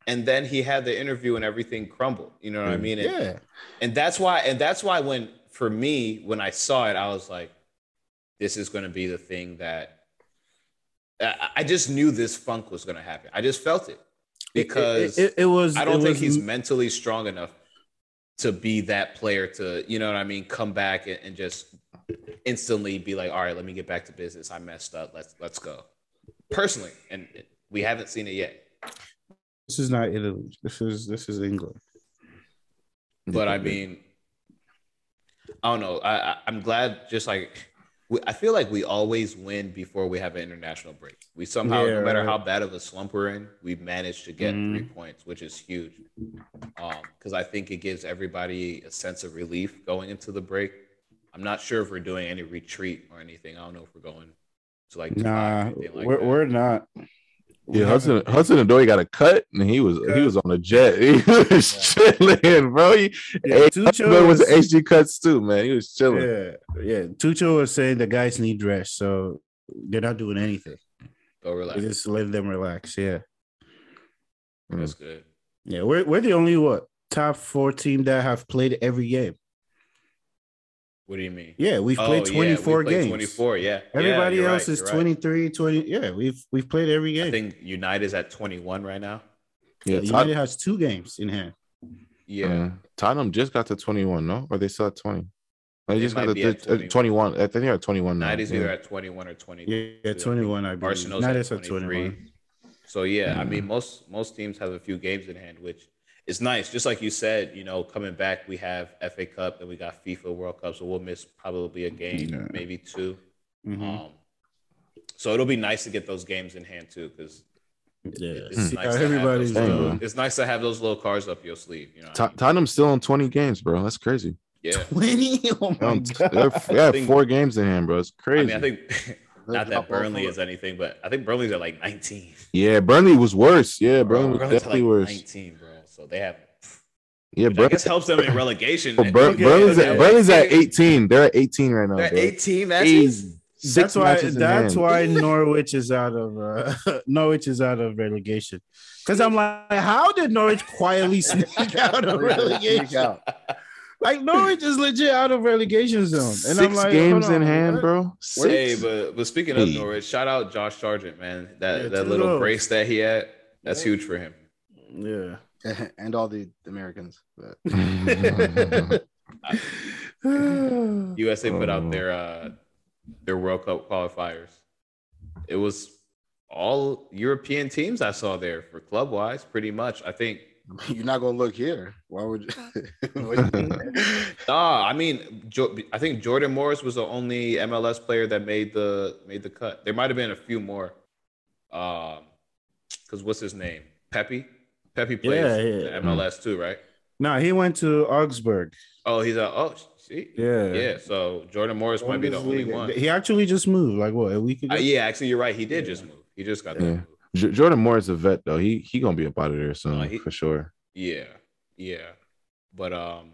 And then he had the interview and everything crumbled. You know what I mm. mean? And, yeah. and that's why, and that's why when for me, when I saw it, I was like, this is gonna be the thing that I, just knew this funk was gonna happen. I just felt it. Because it, it, it was. I don't think was- he's mentally strong enough to be that player to, you know what I mean, come back and, and just instantly be like, all right, let me get back to business. I messed up. Let's let's go. Personally, and we haven't seen it yet. This is not Italy. This is this is England. But I mean, I don't know. I, I I'm glad. Just like I feel like we always win before we have an international break. We somehow, Yeah, no matter right. how bad of a slump we're in, we've managed to get Mhm. three points, which is huge. Um, because I think it gives everybody a sense of relief going into the break. I'm not sure if we're doing any retreat or anything. I don't know if we're going to like Nah, like we're, that. we're not. Yeah, Hudson Hudson Odoi got a cut, and he was he was on a jet. He was chilling, bro. He, Yeah, hey, Tuchel Hudson was was- HG cuts too, man. He was chilling. Yeah, yeah. Tuchel was saying the guys need rest, so they're not doing anything. Go relax. They just let them relax. Yeah, That's mm. good. yeah. We're we're the only what top four team that have played every game. What do you mean? Yeah, we've Oh, played yeah, we 24 played games. 24, yeah. Yeah, Everybody you're else right, is you're right. 23, 20. Yeah, we've we've played every game. I game. think United's at 21 right now. Yeah, United Tot- has two games in hand. Yeah. uh, Tottenham just got to 21, no? Or they still at 20? They They just got to at uh, 21. 21. I think they're at 21 now. United's yeah. either at 21 or 22. Yeah, 21, I believe. Arsenal's United's at at 23. 21. So yeah, I mean most most teams have a few games in hand, which is nice. Just like you said, you know, coming back, we have FA Cup, then we got FIFA World Cup, so we'll miss probably a game, Yeah. maybe 2 Mhm. Um, so it'll be nice to get those games in hand too, because Yeah, it's See nice how to have everybody's those little- it's nice to have those little cards up your sleeve. You know, what I mean? Tottenham's still on 20 games, bro. That's crazy. yeah. 20. Oh my on- god. they're- they have think- four games in hand, bro. It's I crazy. mean, I think not that Burnley is anything, but I think Burnley's at like 19. yeah, Burnley was worse. Yeah, Burnley was Burnley's definitely like worse. 19, bro. So they have, Yeah, which I guess helps them in relegation. Oh, Bur- Okay, Burnley's, at, Burnley's at 18. They're at 18 right now. They're bro. 18 matches. Eight- That's why. That's why Norwich is out of uh, Norwich is out of relegation. Because I'm like, how did Norwich quietly sneak out of relegation? out. Like Norwich is legit out of relegation zone, and Six I'm like, games hold in hand, what? bro. Hey, Six. but but speaking of Norwich, shout out Josh Sargent, man. That Yeah, that little goals. brace that he had, that's Yeah. huge for him. Yeah. and all the Americans. But USA put Oh. out their uh their World Cup qualifiers. It was all European teams I saw there for club wise, pretty much. I think. you're not gonna look here. Why would you? Nah, I mean, Jo- I think Jordan Morris was the only MLS player that made the made the cut. There might have been a few more. Um, because what's his name? Pepi. Pepi plays Yeah, yeah. the MLS too, right? No, he went to Augsburg. Oh, he's a oh, see, Yeah. yeah. So Jordan Morris might be the only Bundesliga. one. He actually just moved like what a week ago. Uh, yeah, actually, you're right. He did just move. He just got that. Yeah. move. J- Jordan Morris is a vet though. He he gonna be up out of there soon Uh, he- for sure. Yeah, yeah. But um,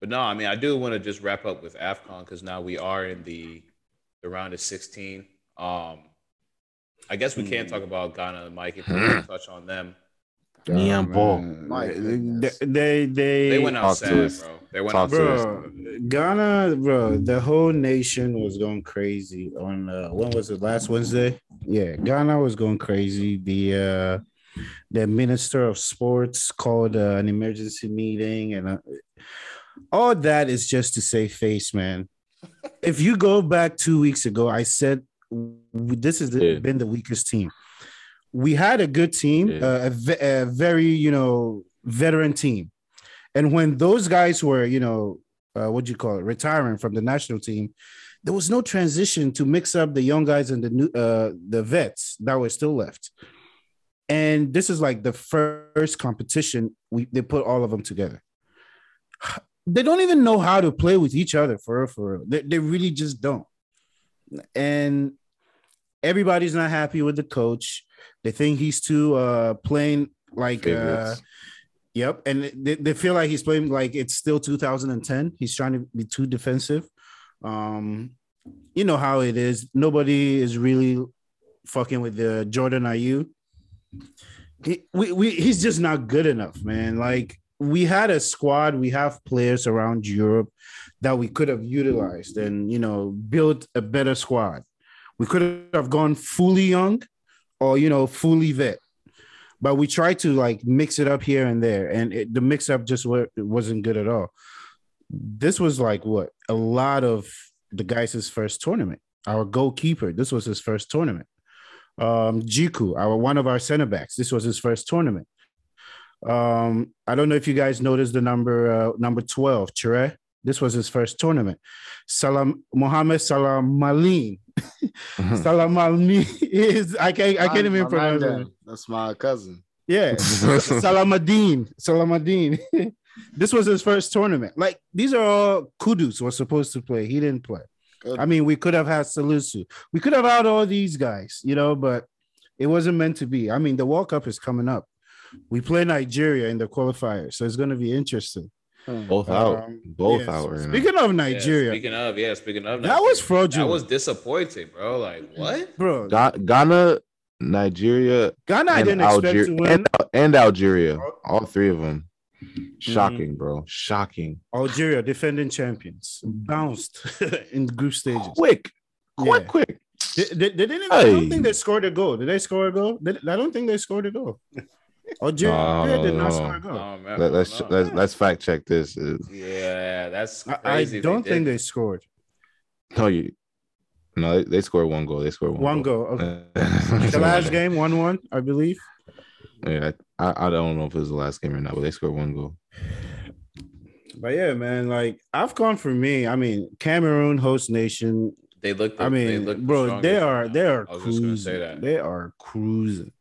but no, I mean, I do want to just wrap up with Afcon because now we are in the the round of 16. Um, I guess we can't talk about Ghana and Mike if we to touch on them. Yeah, ball. They, they they They went out Talk to us. bro. They went Talk out to us. bro. Ghana, bro. The whole nation was going crazy on uh, when was it? Last Wednesday. Yeah, Ghana was going crazy. The uh, the minister of sports called uh, an emergency meeting, and uh, all that is just to save face, man. if you go back two weeks ago, I said this has Yeah. been the weakest team. We had a good team, Yeah. uh, a, a very you know veteran team, and when those guys were you know uh, what do you call it retiring from the national team, there was no transition to mix up the young guys and the new uh, the vets that were still left. And this is like the first competition we they put all of them together. They don't even know how to play with each other for real, for real. They, they really just don't. And everybody's not happy with the coach. They think he's too uh playing like uh Yep, and they, they feel like he's playing like it's still 2010. He's trying to be too defensive. Um, you know how it is. Nobody is really fucking with the Jordan Ayew. He, we, we, he's just not good enough, man. Like we had a squad, we have players around Europe that we could have utilized and you know built a better squad. We could have gone fully young or you know fully vet. But we tried to like mix it up here and there and it, the mix up just wa- wasn't good at all. This was like what? A lot of the guys' first tournament. Our goalkeeper this was his first tournament. Um Djiku our one of our center backs this was his first tournament. Um i don't know if you guys noticed the number uh, number 12 Chire. this was his first tournament. Salam mohammed salam malin Uh-huh. salam malin is i can't i can't even pronounce man, it That's my cousin. yeah, Salamadine, Salamadine. this was his first tournament. Like these are all Kudus was supposed to play. He didn't play. Good. I mean, we could have had Salisu. We could have had all these guys, you know, but it wasn't meant to be. I mean, the World Cup is coming up. We play Nigeria in the qualifier, so it's going to be interesting. Both out. Um, Both yes. out right now. Speaking of Yeah, Nigeria, speaking of, yeah, speaking of, Nigeria, That was Nigeria, fraudulent. That was disappointing, bro. Like what? bro, Ga- Ghana, Nigeria, Ghana I and, didn't expect Algeria, to win. and, and Algeria. All three of them. Shocking, bro. Shocking. Algeria, defending champions, bounced in group stages. Quick. Quick, Yeah. quick. They, they, they didn't. I don't think they scored a goal. Did they score a goal? They- I don't think they scored a goal. Oh, Algeria No, did not score a goal. Oh man, Let, us no. let's let's fact check this. Yeah, that's I, crazy. I don't think did. they scored No, you. No, they, they scored one goal. They scored one, one goal. Okay. The last game, one one, I believe. Yeah, I, I don't know if it was the last game or not, but they scored one goal. But yeah, man, like I've gone for me. I mean, Cameroon host nation. They looked. I the- they mean, looked the bro, they are right they are I was just gonna say cruising. that. They are cruising.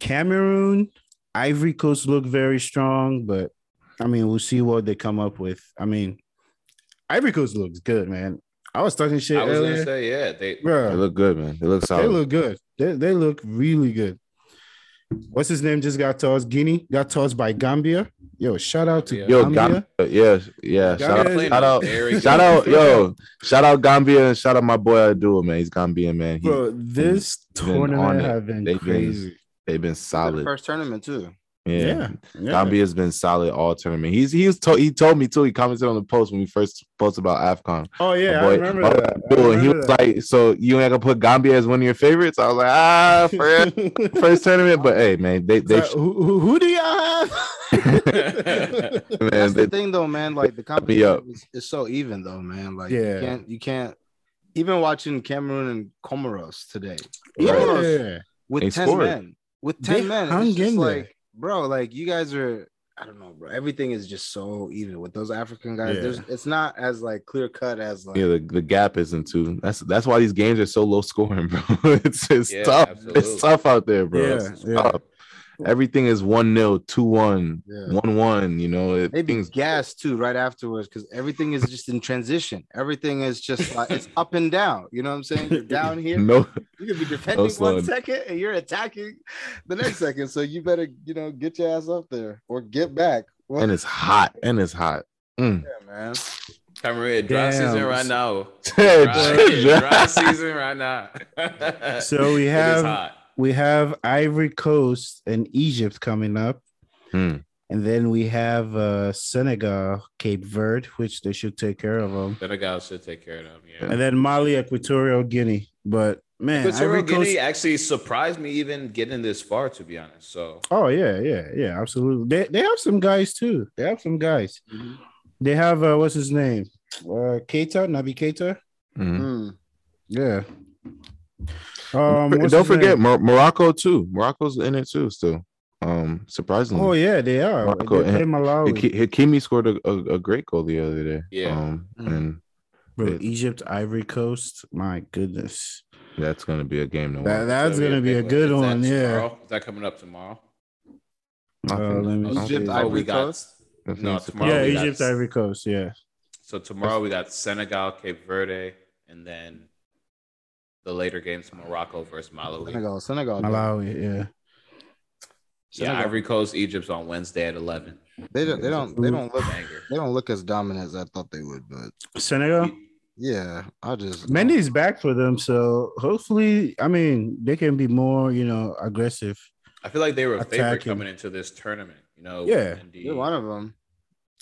Cameroon, Ivory Coast look very strong, but I mean, we'll see what they come up with. I mean, Ivory Coast looks good, man. I was talking shit I was earlier. gonna say, yeah, they. They look good, man. They look solid. they look good. They, they look really good. What's his name? Just got tossed. Guinea got tossed by Gambia. Yo, shout out to Gambia. Yo, Gambia. Gambia, yeah, yeah. Gambia Shout out, shout out, shout out, yo, shout out Gambia and shout out my boy Abdul, man. He's Gambian, man. He, Bro, this tournament have been They've been crazy. They've been solid. First tournament too. Yeah. yeah, yeah. Gambia's been solid all tournament. He's he was to, he told me too. He commented on the post when we first posted about Afcon. Oh yeah, My I remember my boy that. I Abdul, and he remember was like, "So you ain't gonna put Gambia as one of your favorites?" I was like, "Ah, for real? that. first tournament." But hey, man, they they So, who, who, who do y'all have? man, That's they, the thing, though, man. Like the me competition up. is, is so even, though, man. Like Yeah. you can't, you can't. Even watching Cameroon and Comoros today, yeah, Comoros with They ten scored. men, with They ten men, hung it's just in there. like, bro, like you guys are. I don't know, bro. Everything is just so even with those African guys. Yeah. There's, it's not as like clear cut as like. yeah, the, the gap isn't too. That's that's why these games are so low scoring, bro. it's it's Yeah, tough. absolutely. It's tough out there, bro. Yeah, It's yeah. tough. Everything is one 0 two one, one one. You know, it, Maybe things gas too right afterwards because everything is just in transition. Everything is just like it's up and down. You know what I'm saying? You're down here. no. You could be defending one slowing. second and you're attacking the next second. So you better, you know, get your ass up there or get back. Well, And it's hot. And it's hot. Mm. yeah, man. Cameroon, dry Damn. season right now. Dry, Dry- dry season right now. So we have- hot. We have Ivory Coast and Egypt coming up, Hmm. and then we have uh, Senegal, Cape Verde, which they should take care of them, Senegal should take care of them. Yeah. and then Mali, Equatorial Guinea. But man, Equatorial Ivory Coast. Guinea actually surprised me even getting this far, to be honest. So Oh yeah, yeah, yeah, absolutely. They they have some guys too. They have some guys. Mm-hmm. They have uh, what's his name? Uh, Keita, Naby Keita. Mhm. Hmm. Yeah. Um, Don't forget? Mor- Morocco too. Morocco's in it too. Still, um, surprisingly. Oh yeah, they are. Morocco They and- Malawi. Haki- Hakimi scored a, a, a great goal the other day. Yeah. Um, Mm. and Bro, Yeah. Egypt, Ivory Coast. My goodness. that's gonna be a game to. That, that's So, gonna be a good Is that one. Yeah. tomorrow? Is that coming up tomorrow? I Uh, let me I see. Egypt, Oh, Ivory got Coast? No tomorrow. yeah, we got- Egypt, Ivory Coast. Yeah. So tomorrow we got Senegal, Cape Verde, and then the later games Morocco versus Malawi. Senegal, Senegal. Malawi. Yeah. Yeah, Senegal- Ivory Coast, Egypt's on Wednesday at eleven. They don't. They don't. They don't look. Banger. They don't look as dominant as I thought they would. But Senegal. yeah, I just Mendy's back for them, so hopefully, I mean, they can be more, you know, aggressive. I feel like they were a favorite coming into this tournament. You know, Yeah. Mendy, You're one of them.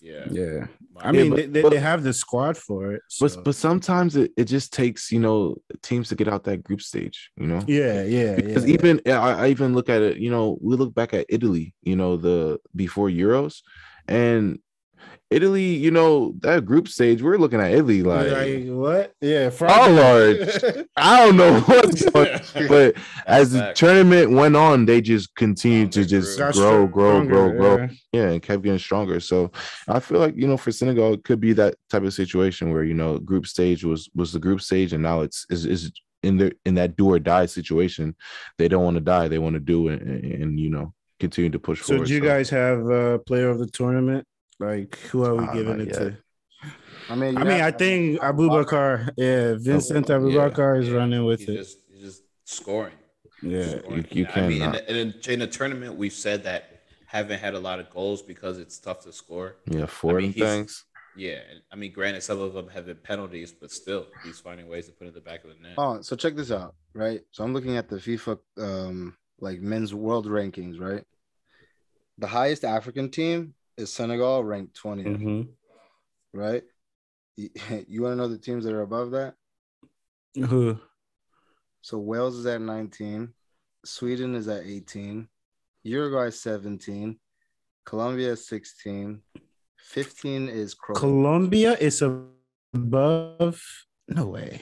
Yeah. Yeah, I My- mean, but- they, they, but- have the squad for it. But so- but sometimes it, it just takes you know teams to get out that group stage. You know. yeah, yeah, Because yeah. even I, I even look at it, you know, we look back at Italy, you know, the before Euros, and Italy, you know, that group stage, we're looking at Italy like, like what? Yeah, oh lord, I don't know what's going but as the tournament went on, they just continued to they grew. just grow, grow, grow, stronger, grow, yeah. yeah, and kept getting stronger. So I feel like you know, for Senegal, it could be that type of situation where you know, group stage was was the group stage, and now it's is is in the in that do or die situation. They don't want to die; they want to do it, and, and, you know, continue to push forward. So, forward. do you guys have a player of the tournament? Like, who are we Uh, giving it yet. to? I mean, I you mean, I think Aboubakar, yeah, Vincent Yeah, Aboubakar is yeah. running with he's it. Just, he's just scoring. Yeah, scoring. you I mean, in cannot. the, in, the- in the tournament, we've said that haven't had a lot of goals because it's tough to score. yeah, four I mean, of them he's- things. Yeah, I mean, granted, some of them have been penalties, but still, he's finding ways to put it in the back of the net. Oh, so check this out, right? So I'm looking at the FIFA um like men's world rankings, right? The highest African team is Senegal, ranked 20th, hmm right? You, you want to know the teams that are above that? Who? So Wales is at 19, Sweden is at 18, Uruguay 17, Colombia is 16, 15 is Croatia. Colombia is above. No way.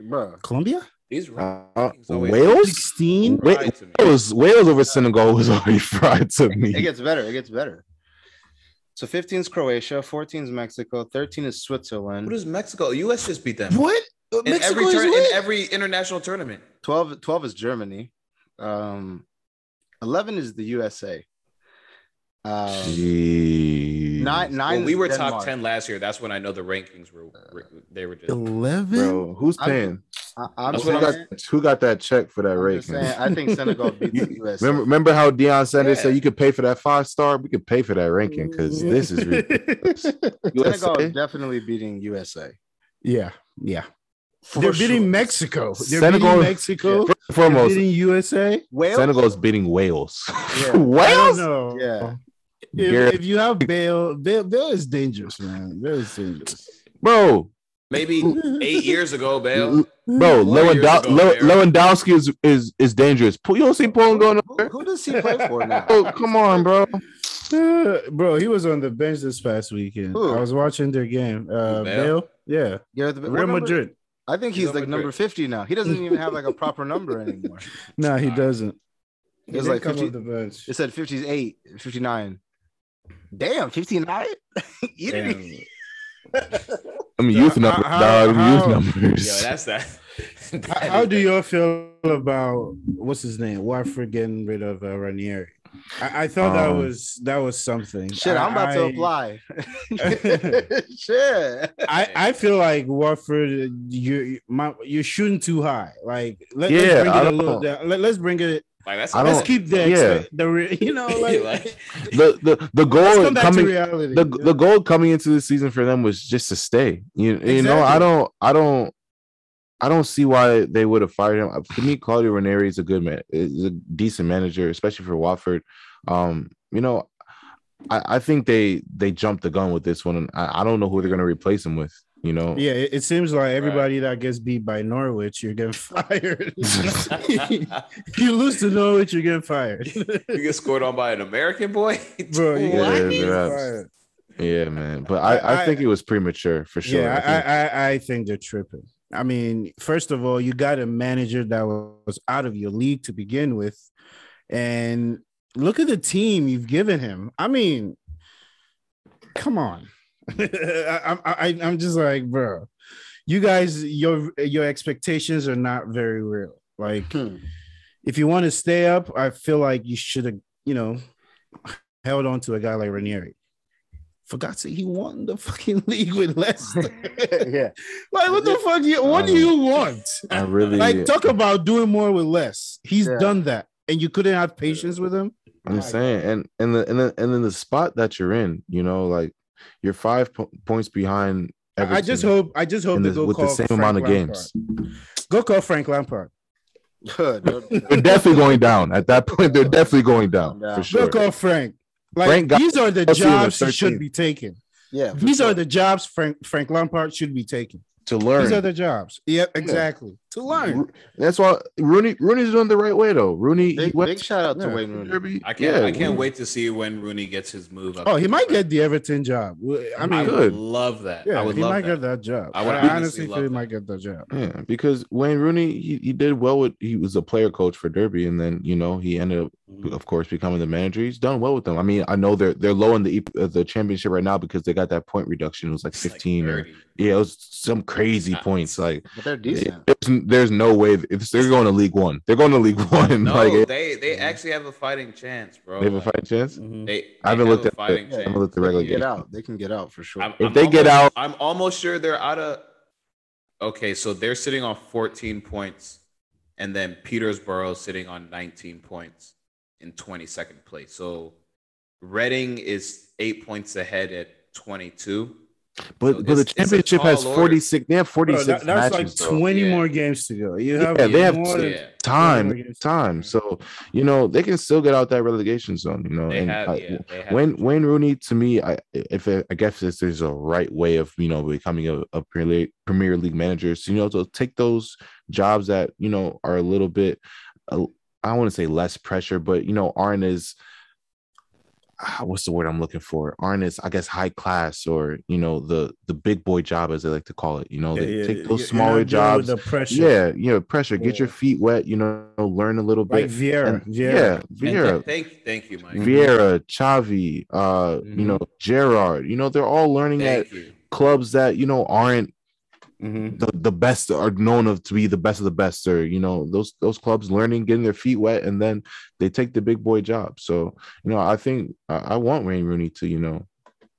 Bro, Colombia These Uh, Wales, sixteen. Wa- fried to me. Wales, Wales over Senegal was already fried to me. it gets better. It gets better. So 15 is Croatia, 14 is Mexico, 13 is Switzerland. What is Mexico? U.S. just beat them What? in Mexico every is turn, in every international tournament. 12, 12 is Germany. Um, 11 is the USA. Um, Jeez. nine, nine When we is were top ten last year, that's when I know the rankings were. were they were just. Eleven. Bro, who's I'm- paying? I, I'm Who I'm got, who got that check for that I'm just ranking? saying, I think Senegal beat the USA. Remember, remember how Deion Sanders Yeah. said you could pay for that five star? We could pay for that ranking because this is ridiculous. Senegal is definitely beating USA. yeah, yeah. For They're sure. beating Mexico. They're Senegal- beating Mexico. First and They're foremost, beating USA. Wales? Senegal is beating Wales. Yeah. Wales? Yeah. If, if you have Bale, Bale, Bale is dangerous, man. Bale is dangerous. Bro, Maybe eight years ago, Bale. bro, Four ago, Lew- Lewandowski is, is, is dangerous. You don't see Poland going up Who, there? who does he play for now? Oh, come on, bro. Uh, bro, he was on the bench this past weekend. Who? I was watching their game. Uh, Bale? Bale, yeah, Gareth Bale- what Real number- Madrid. I think He's he's like number 50 now. He doesn't even have like a proper number anymore. No, he doesn't. He It's didn't like come 50 off the bench. It said 58, 59. Damn, 59? you didn't Damn. I mean, So youth how- numbers, how- dog. them how- Youth numbers. Yo, that's that. that How is do that. y'all feel about what's his name? Watford getting rid of uh, Ranieri? I, I thought that Um, was that was something. Shit, I'm about to apply. Shit. I, I feel like Watford, you you- my, you're shooting too high. Like let, Yeah, us bring it a little know. down. Let, us bring it. Like, that's I Let's keep the yeah. expe- the re- you know like, Like, the the the let's goal come back to coming reality. the the goal coming into the season for them was just to stay. You you know I don't I don't I don't see why they would have fired him. For me, Claudio Ranieri is a good man. Is a decent manager, especially for Watford. Um, you know, I, I think they they jumped the gun with this one, and I, I don't know who they're going to replace him with. You know, yeah, it, it seems like everybody that gets beat by Norwich, you're getting fired. you lose to Norwich, you're getting fired. you get scored on by an American boy, Bro, you Yeah, get yeah. fired. yeah, man. But I, I, I- think it was premature for sure. Yeah, I think- I, I, I think they're tripping. I mean, first of all, you got a manager that was out of your league to begin with, and look at the team you've given him. I mean, come on. I, I, I, I'm just like, bro, you guys, your your expectations are not very real. Like, Hmm. if you want to stay up, I feel like you should have, you know, held on to a guy like Ranieri. For God's sake, he won the fucking league with Leicester. yeah. Like, what the fuck? You, what do you want? I really Like, talk about doing more with less. He's Yeah. done that, and you couldn't have patience with him. I'm just saying, and and the and then and then the spot that you're in, you know, like you're five po- points behind. I just hope. I just hope in they the- go with the same Frank amount of Lampard. games. Go call Frank Lampard. They're definitely going down at that point. They're definitely going down Down. for Go call Frank. Like Frank got- these are the Let's see what jobs he should be taking. yeah. These sure. are the jobs Frank Frank Lampard should be taking. To learn, These are the jobs. Yep, exactly. To learn. That's why Rooney Rooney's doing the right way though. Rooney big, went big shout out to Wayne Rooney. I can't. Yeah, I can't Rooney- wait to see when Rooney gets his move up. Oh, he might get the Everton job. I I mean, Good. would love that. yeah, I would he love might that. get that job. I I, would honestly honestly feel he that. might get that job. Yeah, because Wayne Rooney he, he did well with he was a player coach for Derby, and then you know he ended up, Mm-hmm. of course, becoming the manager. He's done well with them. I mean, I know they're they're low in the uh, the championship right now because they got that point reduction. It was like It's like fifteen or yeah, it was some crazy points. Like But they're decent. there's, there's no way if they're going to League One, they're going to League One. No, like it- they they actually have a fighting chance, bro. they have a fighting chance. Mhm. They, I haven't looked at fighting the- I chance. haven't looked at the They regular can get game. out. They can get out for sure. I'm, If I'm they get out- I'm almost sure they're out of. Okay, so they're sitting on 14 points, and then Peterborough sitting on 19 points in 22nd place. So Reading is eight points ahead at 22. But So but the it's- it's a championship has 46. They have 46 that- that's like matches. though. 20 Yeah. more games to go. You have Yeah, they have more to- than- Yeah, time, more games to time. So you know they can still get out that relegation zone. You know, they and have. I- yeah, they have Wayne Wayne Rooney to me, I if it, I guess this is a right way of you know becoming a, a Premier League, Premier League manager. So you know to take those jobs that you know are a little bit, uh, I don't want to say less pressure, but you know aren't as what's the word I'm looking for? Aren't as I guess high class or you know the the big boy job as they like to call it. You know, Yeah, they yeah, take you're those smaller dealing with jobs. The pressure. Yeah, you know, pressure. Get your feet wet. You know, learn a little Like bit. Vieira. And- Vieira. yeah, And Vieira. th- thank, thank you, Mike. Vieira, Xavi, uh, Mhm. you know, Gerrard, you know, they're all learning at you. clubs that, you know, aren't Mhm. the, the best are known of to be the best of the best, or you know, those those clubs learning, getting their feet wet, and then they take the big boy job. So, you know, I think I, I want Wayne Rooney to, you know,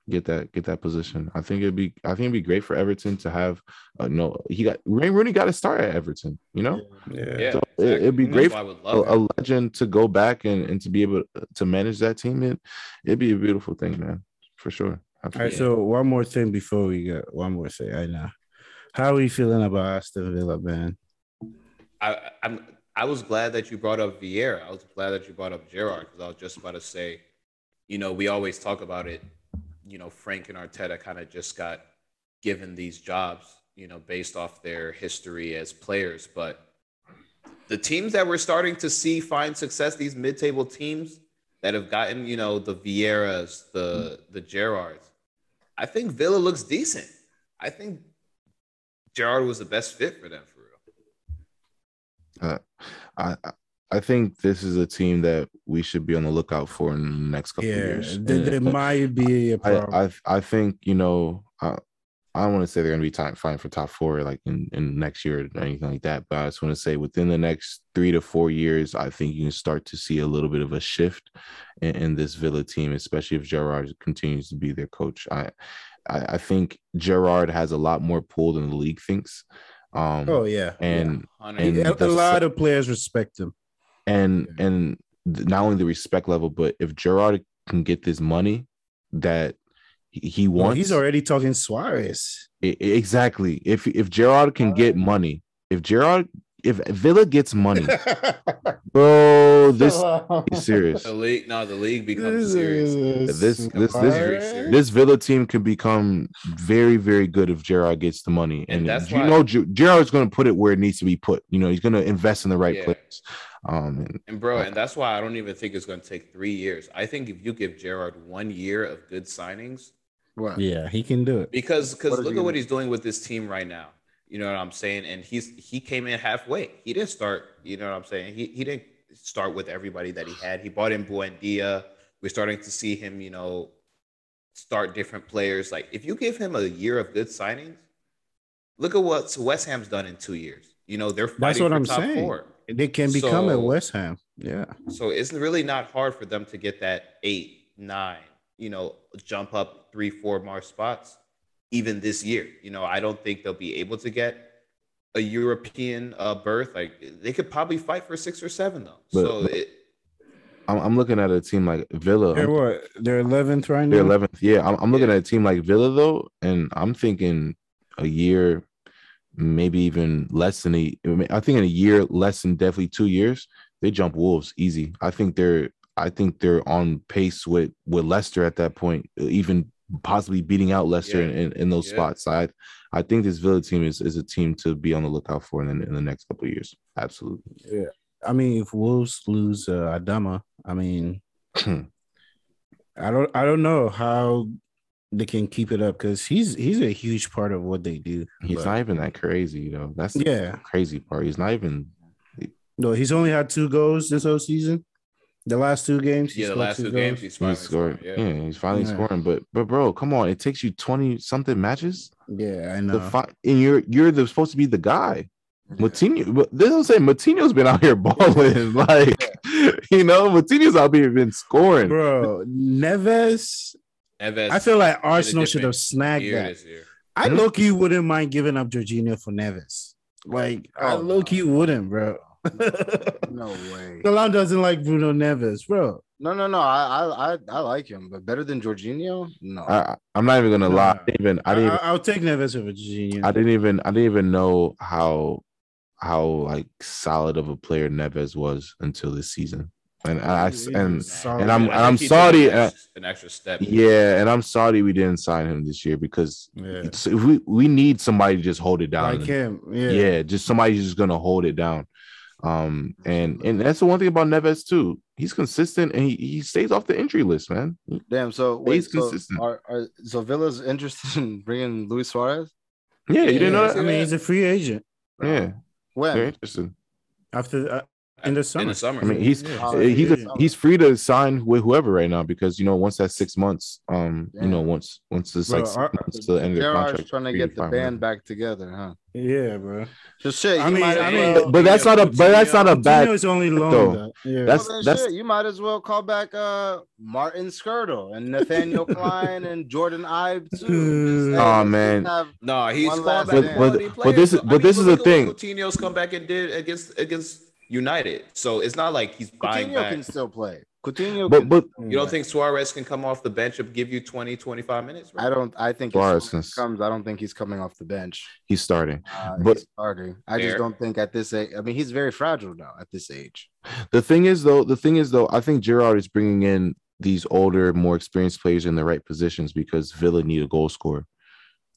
get that get that position. I think it'd be I think it'd be great for Everton to have uh, no he got Wayne Rooney got to start at Everton, you know. Yeah. Yeah, So it- it'd be great That's why I would a, a legend to go back and, and to be able to manage that team, it, it'd be a beautiful thing, man, for sure. All right, so one more thing before we get one more thing. I know. How are you feeling about Aston Villa, man? I, I'm. I was glad that you brought up Vieira. I was glad that you brought up Gerrard because I was just about to say, you know, we always talk about it. You know, Frank and Arteta kind of just got given these jobs, you know, based off their history as players. But the teams that we're starting to see find success, these mid-table teams that have gotten, you know, the Vieiras, the the Gerrards, I think Villa looks decent. I think Gerrard was the best fit for them for real. Uh, I, I I think this is a team that we should be on the lookout for in the next couple of Yeah, years. there, there might be a problem. I, I I think you know I, I don't want to say they're going to be time fine for top four like in, in next year or anything like that, but I just want to say within the next three to four years, I think you can start to see a little bit of a shift in, in this Villa team, especially if Gerrard continues to be their coach. I, I I think Gerrard has a lot more pull than the league thinks. Um, oh yeah, and Hundred and a, a lot of players respect him. and Yeah. and th- not only the respect level, but if Gerrard can get this money that he- he Well, wants, he's already talking Suarez. I- I- exactly. If if Gerrard can get money, if Gerrard if Villa gets money, bro, this is serious. The league, no, the league becomes serious. This this this Very this Villa team can become very very good if Gerrard gets the money, And and, that's you why- know Ge- Gerrard's going to put it where it needs to be put. You know, he's going to invest in the right Yeah. place. Um, and And bro, and that's why I don't even think it's going to take three years. I think if you give Gerrard one year of good signings, What? Yeah, he can do it. because because look at what he's doing with this team right now. You know what I'm saying? And he's he came in halfway. He didn't start. You know what I'm saying? He he didn't start with everybody that he had. He bought in Buendia. We're starting to see him. You know, start different players. Like if you give him a year of good signings, look at what West Ham's done in two years. You know, they're fighting That's what for I'm top saying. four. They can become at So- West Ham. Yeah, So it's really not hard for them to get that eight, nine, you know, jump up three, four more spots, even this year. You know, I don't think they'll be able to get a European uh, berth. Like they could probably fight for six or seven though. But- so but- it, I'm, I'm looking at a team like Villa. They're what? They're eleventh right now. They're 11th. Yeah, I'm, I'm looking at a team like Villa though, and I'm thinking a year, maybe even less than a. I think in a year, less than definitely two years, they jump Wolves easy. I think they're. I think they're on pace with with Leicester at that point, even possibly beating out Leicester Yeah. in, in, those Yeah. spots. I I think this Villa team is, is a team to be on the lookout for in, the- in the next couple of years. Absolutely. Yeah. I mean, if Wolves lose uh, Adama, I mean, I don't, I don't know how they can keep it up because he's he's a huge part of what they do. He's But- not even that crazy, you know. That's the Yeah, crazy part. He's not even no, he's only had two goals this whole season. The last two games, he Yeah, the scored last two two games goals. he's He's finally scoring. scored. Yeah. Yeah. he's finally Yeah. scoring. But but bro, come on, it takes you twenty something matches. Yeah, I The know. fi- and you're you're the, supposed to be the guy. Moutinho, but this is say Moutinho's been out here balling. like you know, Moutinho's out here been scoring. Bro, Neves. Neves I feel like Arsenal should have snagged that. I low key wouldn't mind giving up Jorginho for Neves. Like I Oh, low key wouldn't, bro. No way. Milan doesn't like Bruno Neves, bro. No, no, no. I, I, I, I like him, but better than Jorginho? No. I, I'm not even gonna lie. I didn't even I I, didn't even, will take Neves over Jorginho. I didn't even I didn't even know how how like solid of a player Neves was until this season. And I He's and solid. and I'm- I think I'm sorry, An extra, an extra step. yeah, and I'm sorry we didn't sign him this year because yeah. it's, we we need somebody to just hold it down. like him. Yeah. yeah. just somebody who's just gonna hold it down. Um, and and that's the one thing about Neves too. He's consistent and he, he stays off the injury list, man. Damn. So wait, He's so, consistent. are, are so Villa's interested in bringing Luis Suarez? Yeah, you didn't know I mean, he's a free agent Yeah, When? very interesting. after uh, in the summer. In the summer. I mean, he's Yeah. Oh, he's yeah. a, he's free to sign with whoever right now because you know once that's six months, um, you know once once it's Bro, like six our- months to the end of the contract, trying to get the band whatever. back together, huh? yeah, bro. Just shit. I mean, might I mean- well- But that's not a but that's not a bad. is only loan though. though. Yeah. That's- well, that's- shit, you might as well call back uh Martin Skrtel and Nathaniel Clyne and Jordan Ibe too. Just, Aw, man. have- No, he's One called back thing. But- but this is- players. but this is the thing. Coutinho's come back and did against against United. So it's not like he's buying Coutinho back. can still play. Coutinho, But can- but You don't think Suarez can come off the bench and give you 20, 25 minutes? bro? I don't. I think Suarez Suarez comes. I don't think he's coming off the bench. he's starting. Uh, But- he's starting. I just don't think at this age. I mean, he's very fragile now at this age. The thing is though, the thing is though, I think Gerrard is bringing in these older, more experienced players in the right positions because Villa need a goal scorer.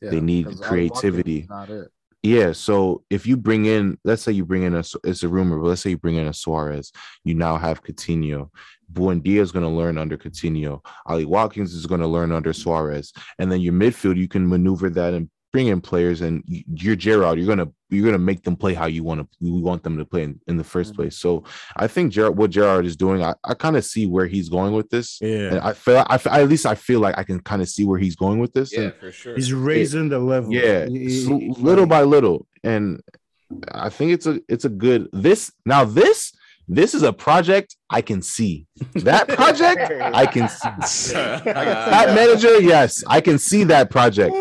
They need creativity. Not it. Yeah, so if you bring in, let's say you bring in a, it's a rumor, but let's say you bring in a Suarez, you now have Coutinho. Buendia is going to learn under Coutinho. Ollie Watkins is going to learn under Suarez, and then your midfield, you can maneuver that and bring in players. And you- you're Gerrard, you're gonna you're gonna make them play how you want to you want them to play in, in the 1st Mhm. place. So I think Gerrard, what Gerrard is doing, I, I kind of see where he's going with this. Yeah, And Yeah. I feel, I, feel- at least I feel like I can kind of see where he's going with this. Yeah, And for sure. He's raising the level. yeah He- s- he- little by little and i think it's a it's a good this now this this is a project i can see that project i can see that manager yes i can see that project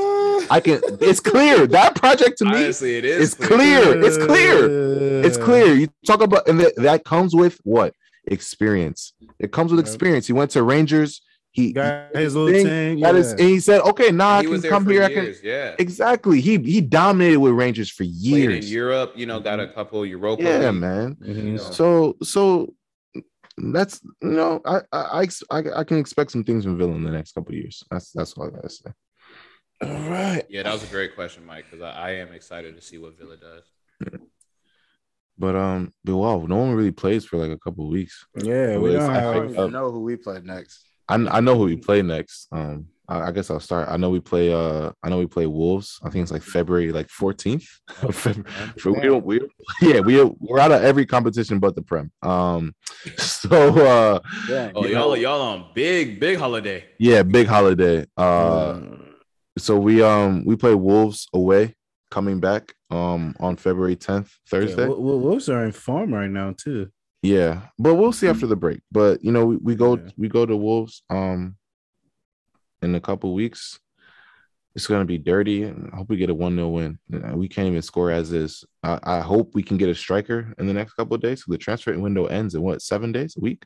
i can it's clear that project to me Honestly, it is. it's clear it's clear it's clear you talk about and that, that comes with what experience it comes with experience he went to rangers he Got his little thing, thing. got his- and he said okay now i He was can come for here i can Yeah. Exactly. He he dominated with Rangers for Played in. Europe, you know, got a couple Europa. Yeah, League. man. Mhm. know. So so that's you know I I I, I I can expect some things from Villa in the next couple of years. That's that's all I gotta say. All right. Yeah, that was a great question, Mike, because I, I am excited to see what Villa does. But um, but wow, no one really plays for like a couple of weeks. Yeah, we don't I I don't have. think- even know who we played next. I I know who we play next. Um, I, I guess I'll start. I know we play. Uh, I know we play Wolves. I think it's like February like fourteenth. So we don't we yeah we we're out of every competition but the prem. Um, so uh Yeah. Oh, You y'all, know- y'all on big, big holiday. yeah, big holiday. Uh, so we um we play Wolves away coming back um on February 10th, Thursday. Yeah, Wo- Wo- Wolves are in form right now too. Yeah, but we'll see after the break. But you know, we, we go Yeah. we go to Wolves um in a couple weeks. It's gonna be dirty, and I hope we get a one 0 win. Uh, We can't even score as is. I, I hope we can get a striker in the next couple of days. So the transfer window ends in what seven days, a week?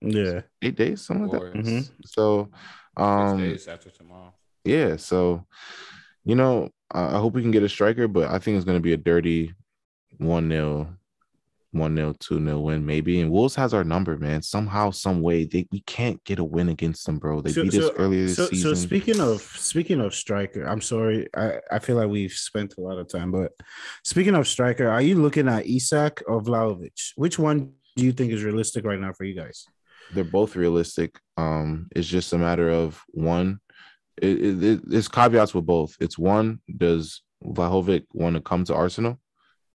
Yeah. eight days, something like Or that. Mhm. So, um, days after tomorrow. Yeah. So, you know, I, I hope we can get a striker, but I think it's going to be a dirty one 0 one 0 two 0 win maybe. And Wolves has our number, man. Somehow, some way, they we can't get a win against them, bro. They So- beat us earlier this So, so speaking of speaking of striker, I'm sorry, I, I feel like we've spent a lot of time, but speaking of striker, are you looking at Isak or Vlahovic? Which one do you think is realistic right now for you guys? they're both realistic. Um, it's just a matter of one. It, it, it- it's caveats with both. It's one. Does Vlahovic want to come to Arsenal?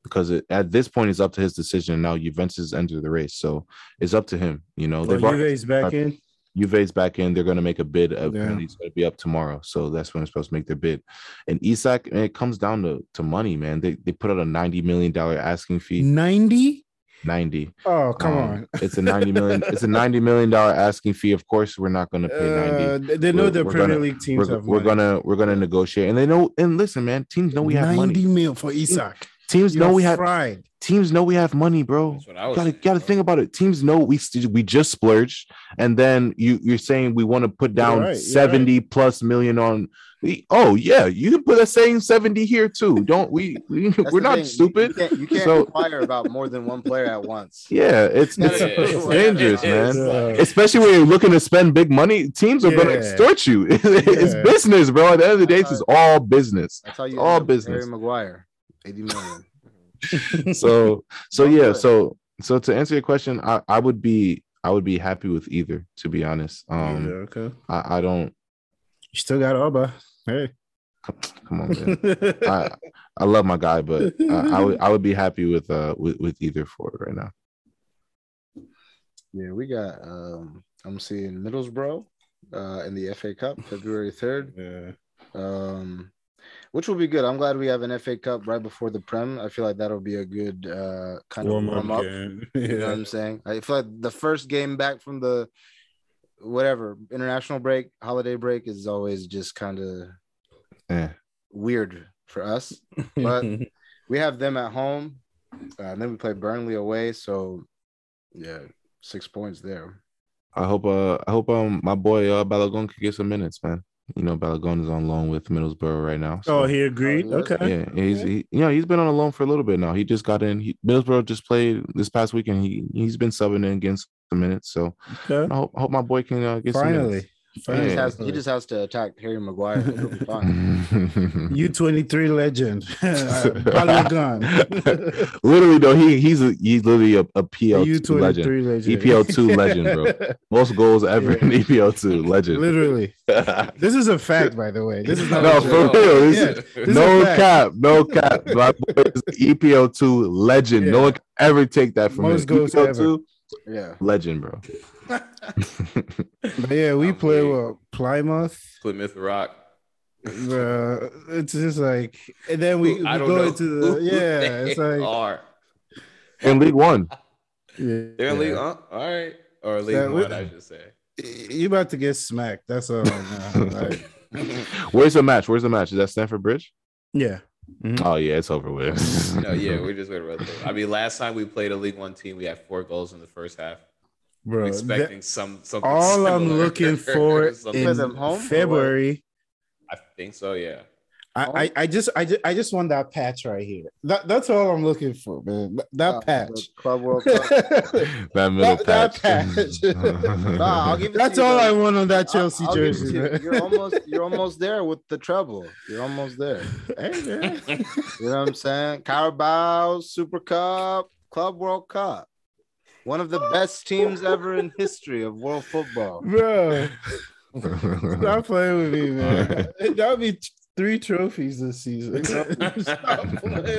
Because it, at this point, it's up to his decision. Now Juventus entered the race, so it's up to him. You know, Oh, they brought Juve's back in. Juve's back in. They're going to make a bid. Apparently, Yeah. it's going to be up tomorrow. So that's when they're supposed to make their bid. And Isak, man, it comes down to, to money, man. They, they put out a $90 million asking fee. 90? 90. Oh, come Um, on. It's a 90 million. it's a 90 million dollar asking fee. Of course, we're not going to pay 90. Uh, they- they know We're- the we're Premier gonna- League teams we're, have we're money. gonna we're gonna negotiate and they know and listen man teams know we have 90 money mil for Isak. teams know You're we have fried. teams know we have money bro That's what I was gotta saying, gotta bro. think about it teams know we we just splurged and then you you're saying we want to put down right, you're 70 plus million on we, oh yeah you can put a same 70 here too don't we, we we're not thing. Stupid You can't, you can't So- inquire about more than one player at once. yeah it's it's, it's it's like- dangerous it's man especially when you're looking to spend big money teams are gonna extort you it's Yeah. business bro at the end of the day it's all business That's how you all end up business. Harry Maguire, 80 million. so so Don't yeah do it. so so to answer your question i i would be i would be happy with either to be honest um Yeah, okay. I, I don't You still got Alba. Hey. come on man i i love my guy but I, I would i would be happy with uh with, with either for right now Yeah, we got. um I'm seeing Middlesbrough uh, in the FA Cup, February 3rd. yeah. um, which will be good. I'm glad we have an FA Cup right before the Prem. I feel like that'll be a good uh, kind of warm up. game. You know what I'm saying? I feel like the first game back from the whatever international break, holiday break is always just kind of yeah weird for us. But we have them at home, uh, and then we play Burnley away. So yeah, six points there. i hope uh i hope um my boy uh Balogun could get some minutes man you know Balogun is on loan with middlesbrough right now so- oh, he agreed. Oh, yeah. okay. Yeah, he's he, you know he's been on a loan for a little bit now. He just got in. He, Middlesbrough just played this past weekend. He he's been subbing in against the minutes. So Okay. I hope, I hope my boy can uh, get Finally. He Finally. just has he just has to attack Harry Maguire. He'll be fine. some minutes. U twenty three legend. Balogun. literally though, he he's a, he's literally a, a PL U two twenty legend, legend. EPL two legend, bro. Most goals ever in EPL two legend. Literally. This is a fact, by the way. This is not No, a for real. Yeah. is- no a fact. cap, no cap. My boy is EPL two legend. No one can ever take that from Most him. goals EPL ever. Two Yeah. legend, bro. But yeah, we play Probably. what Plymouth. Plymouth Rock. Uh, it's just like, and then we, we go into the yeah. they It's like are. in League One. yeah, They're in League, yeah. huh? All right, or League Yeah, we- One, I should say. You about to get smacked. That's all. I Where's the match? Where's the match? Is that Stamford Bridge? yeah. Mm-hmm. Oh yeah, it's over with. no, yeah, we're just gonna run through. I mean, last time we played a League One team, we had four goals in the first half. Bro, I'm that- expecting some something. all I'm looking for Something- in home? February. I think so. Yeah. I, I, I just I just I just want that patch right here. That that's all I'm looking for, man. That, that Uh, patch. Club World Cup. that middle That- that patch. patch. Nah, I'll give it to that's you, all though. I want on that I'll- Chelsea I'll jersey. You. You're almost you're almost there with the treble. You're almost there. Hey, man. You know what I'm saying? Carabao, Super Cup, Club World Cup. One of the best teams ever in history of world football. Bro, stop playing with me, man. That would be t- three trophies this season.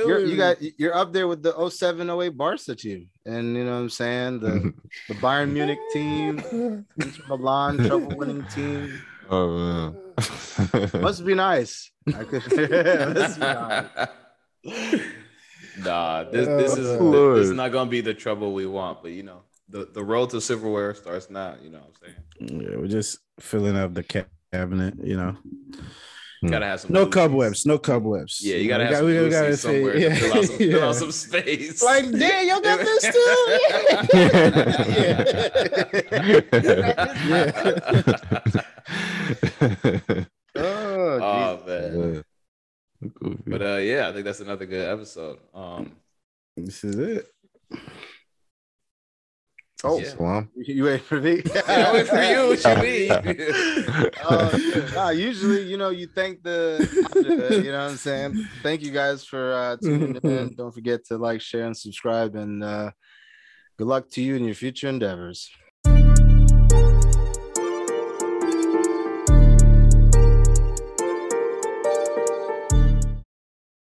You're, you got you're up there with the 07 08 Barca team. And you know what I'm saying? The the Bayern Munich team, Inter Milan trouble winning team. oh man. Must be nice. I could must be nice. nah, this this is Oh, this is not gonna be the trouble we want, but you know, the the road to silverware starts now. You know what I'm saying? Yeah, we're just filling up the cabinet, you know. Gotta have some No Uzis. cobwebs. No cobwebs. Yeah, you gotta We have got- some we gotta somewhere say- to fill out some, fill out some space. Like, damn, y'all got this too. Oh, oh man. Yeah. But uh, yeah, I think that's another good episode. Um, This is it. Oh, yeah. Salam. you wait for me? I wait for you. What you mean? Uh, nah, usually, you know, you thank the, you know what I'm saying? Thank you guys for uh, tuning in. Don't forget to like, share, and subscribe. And uh, good luck to you in your future endeavors.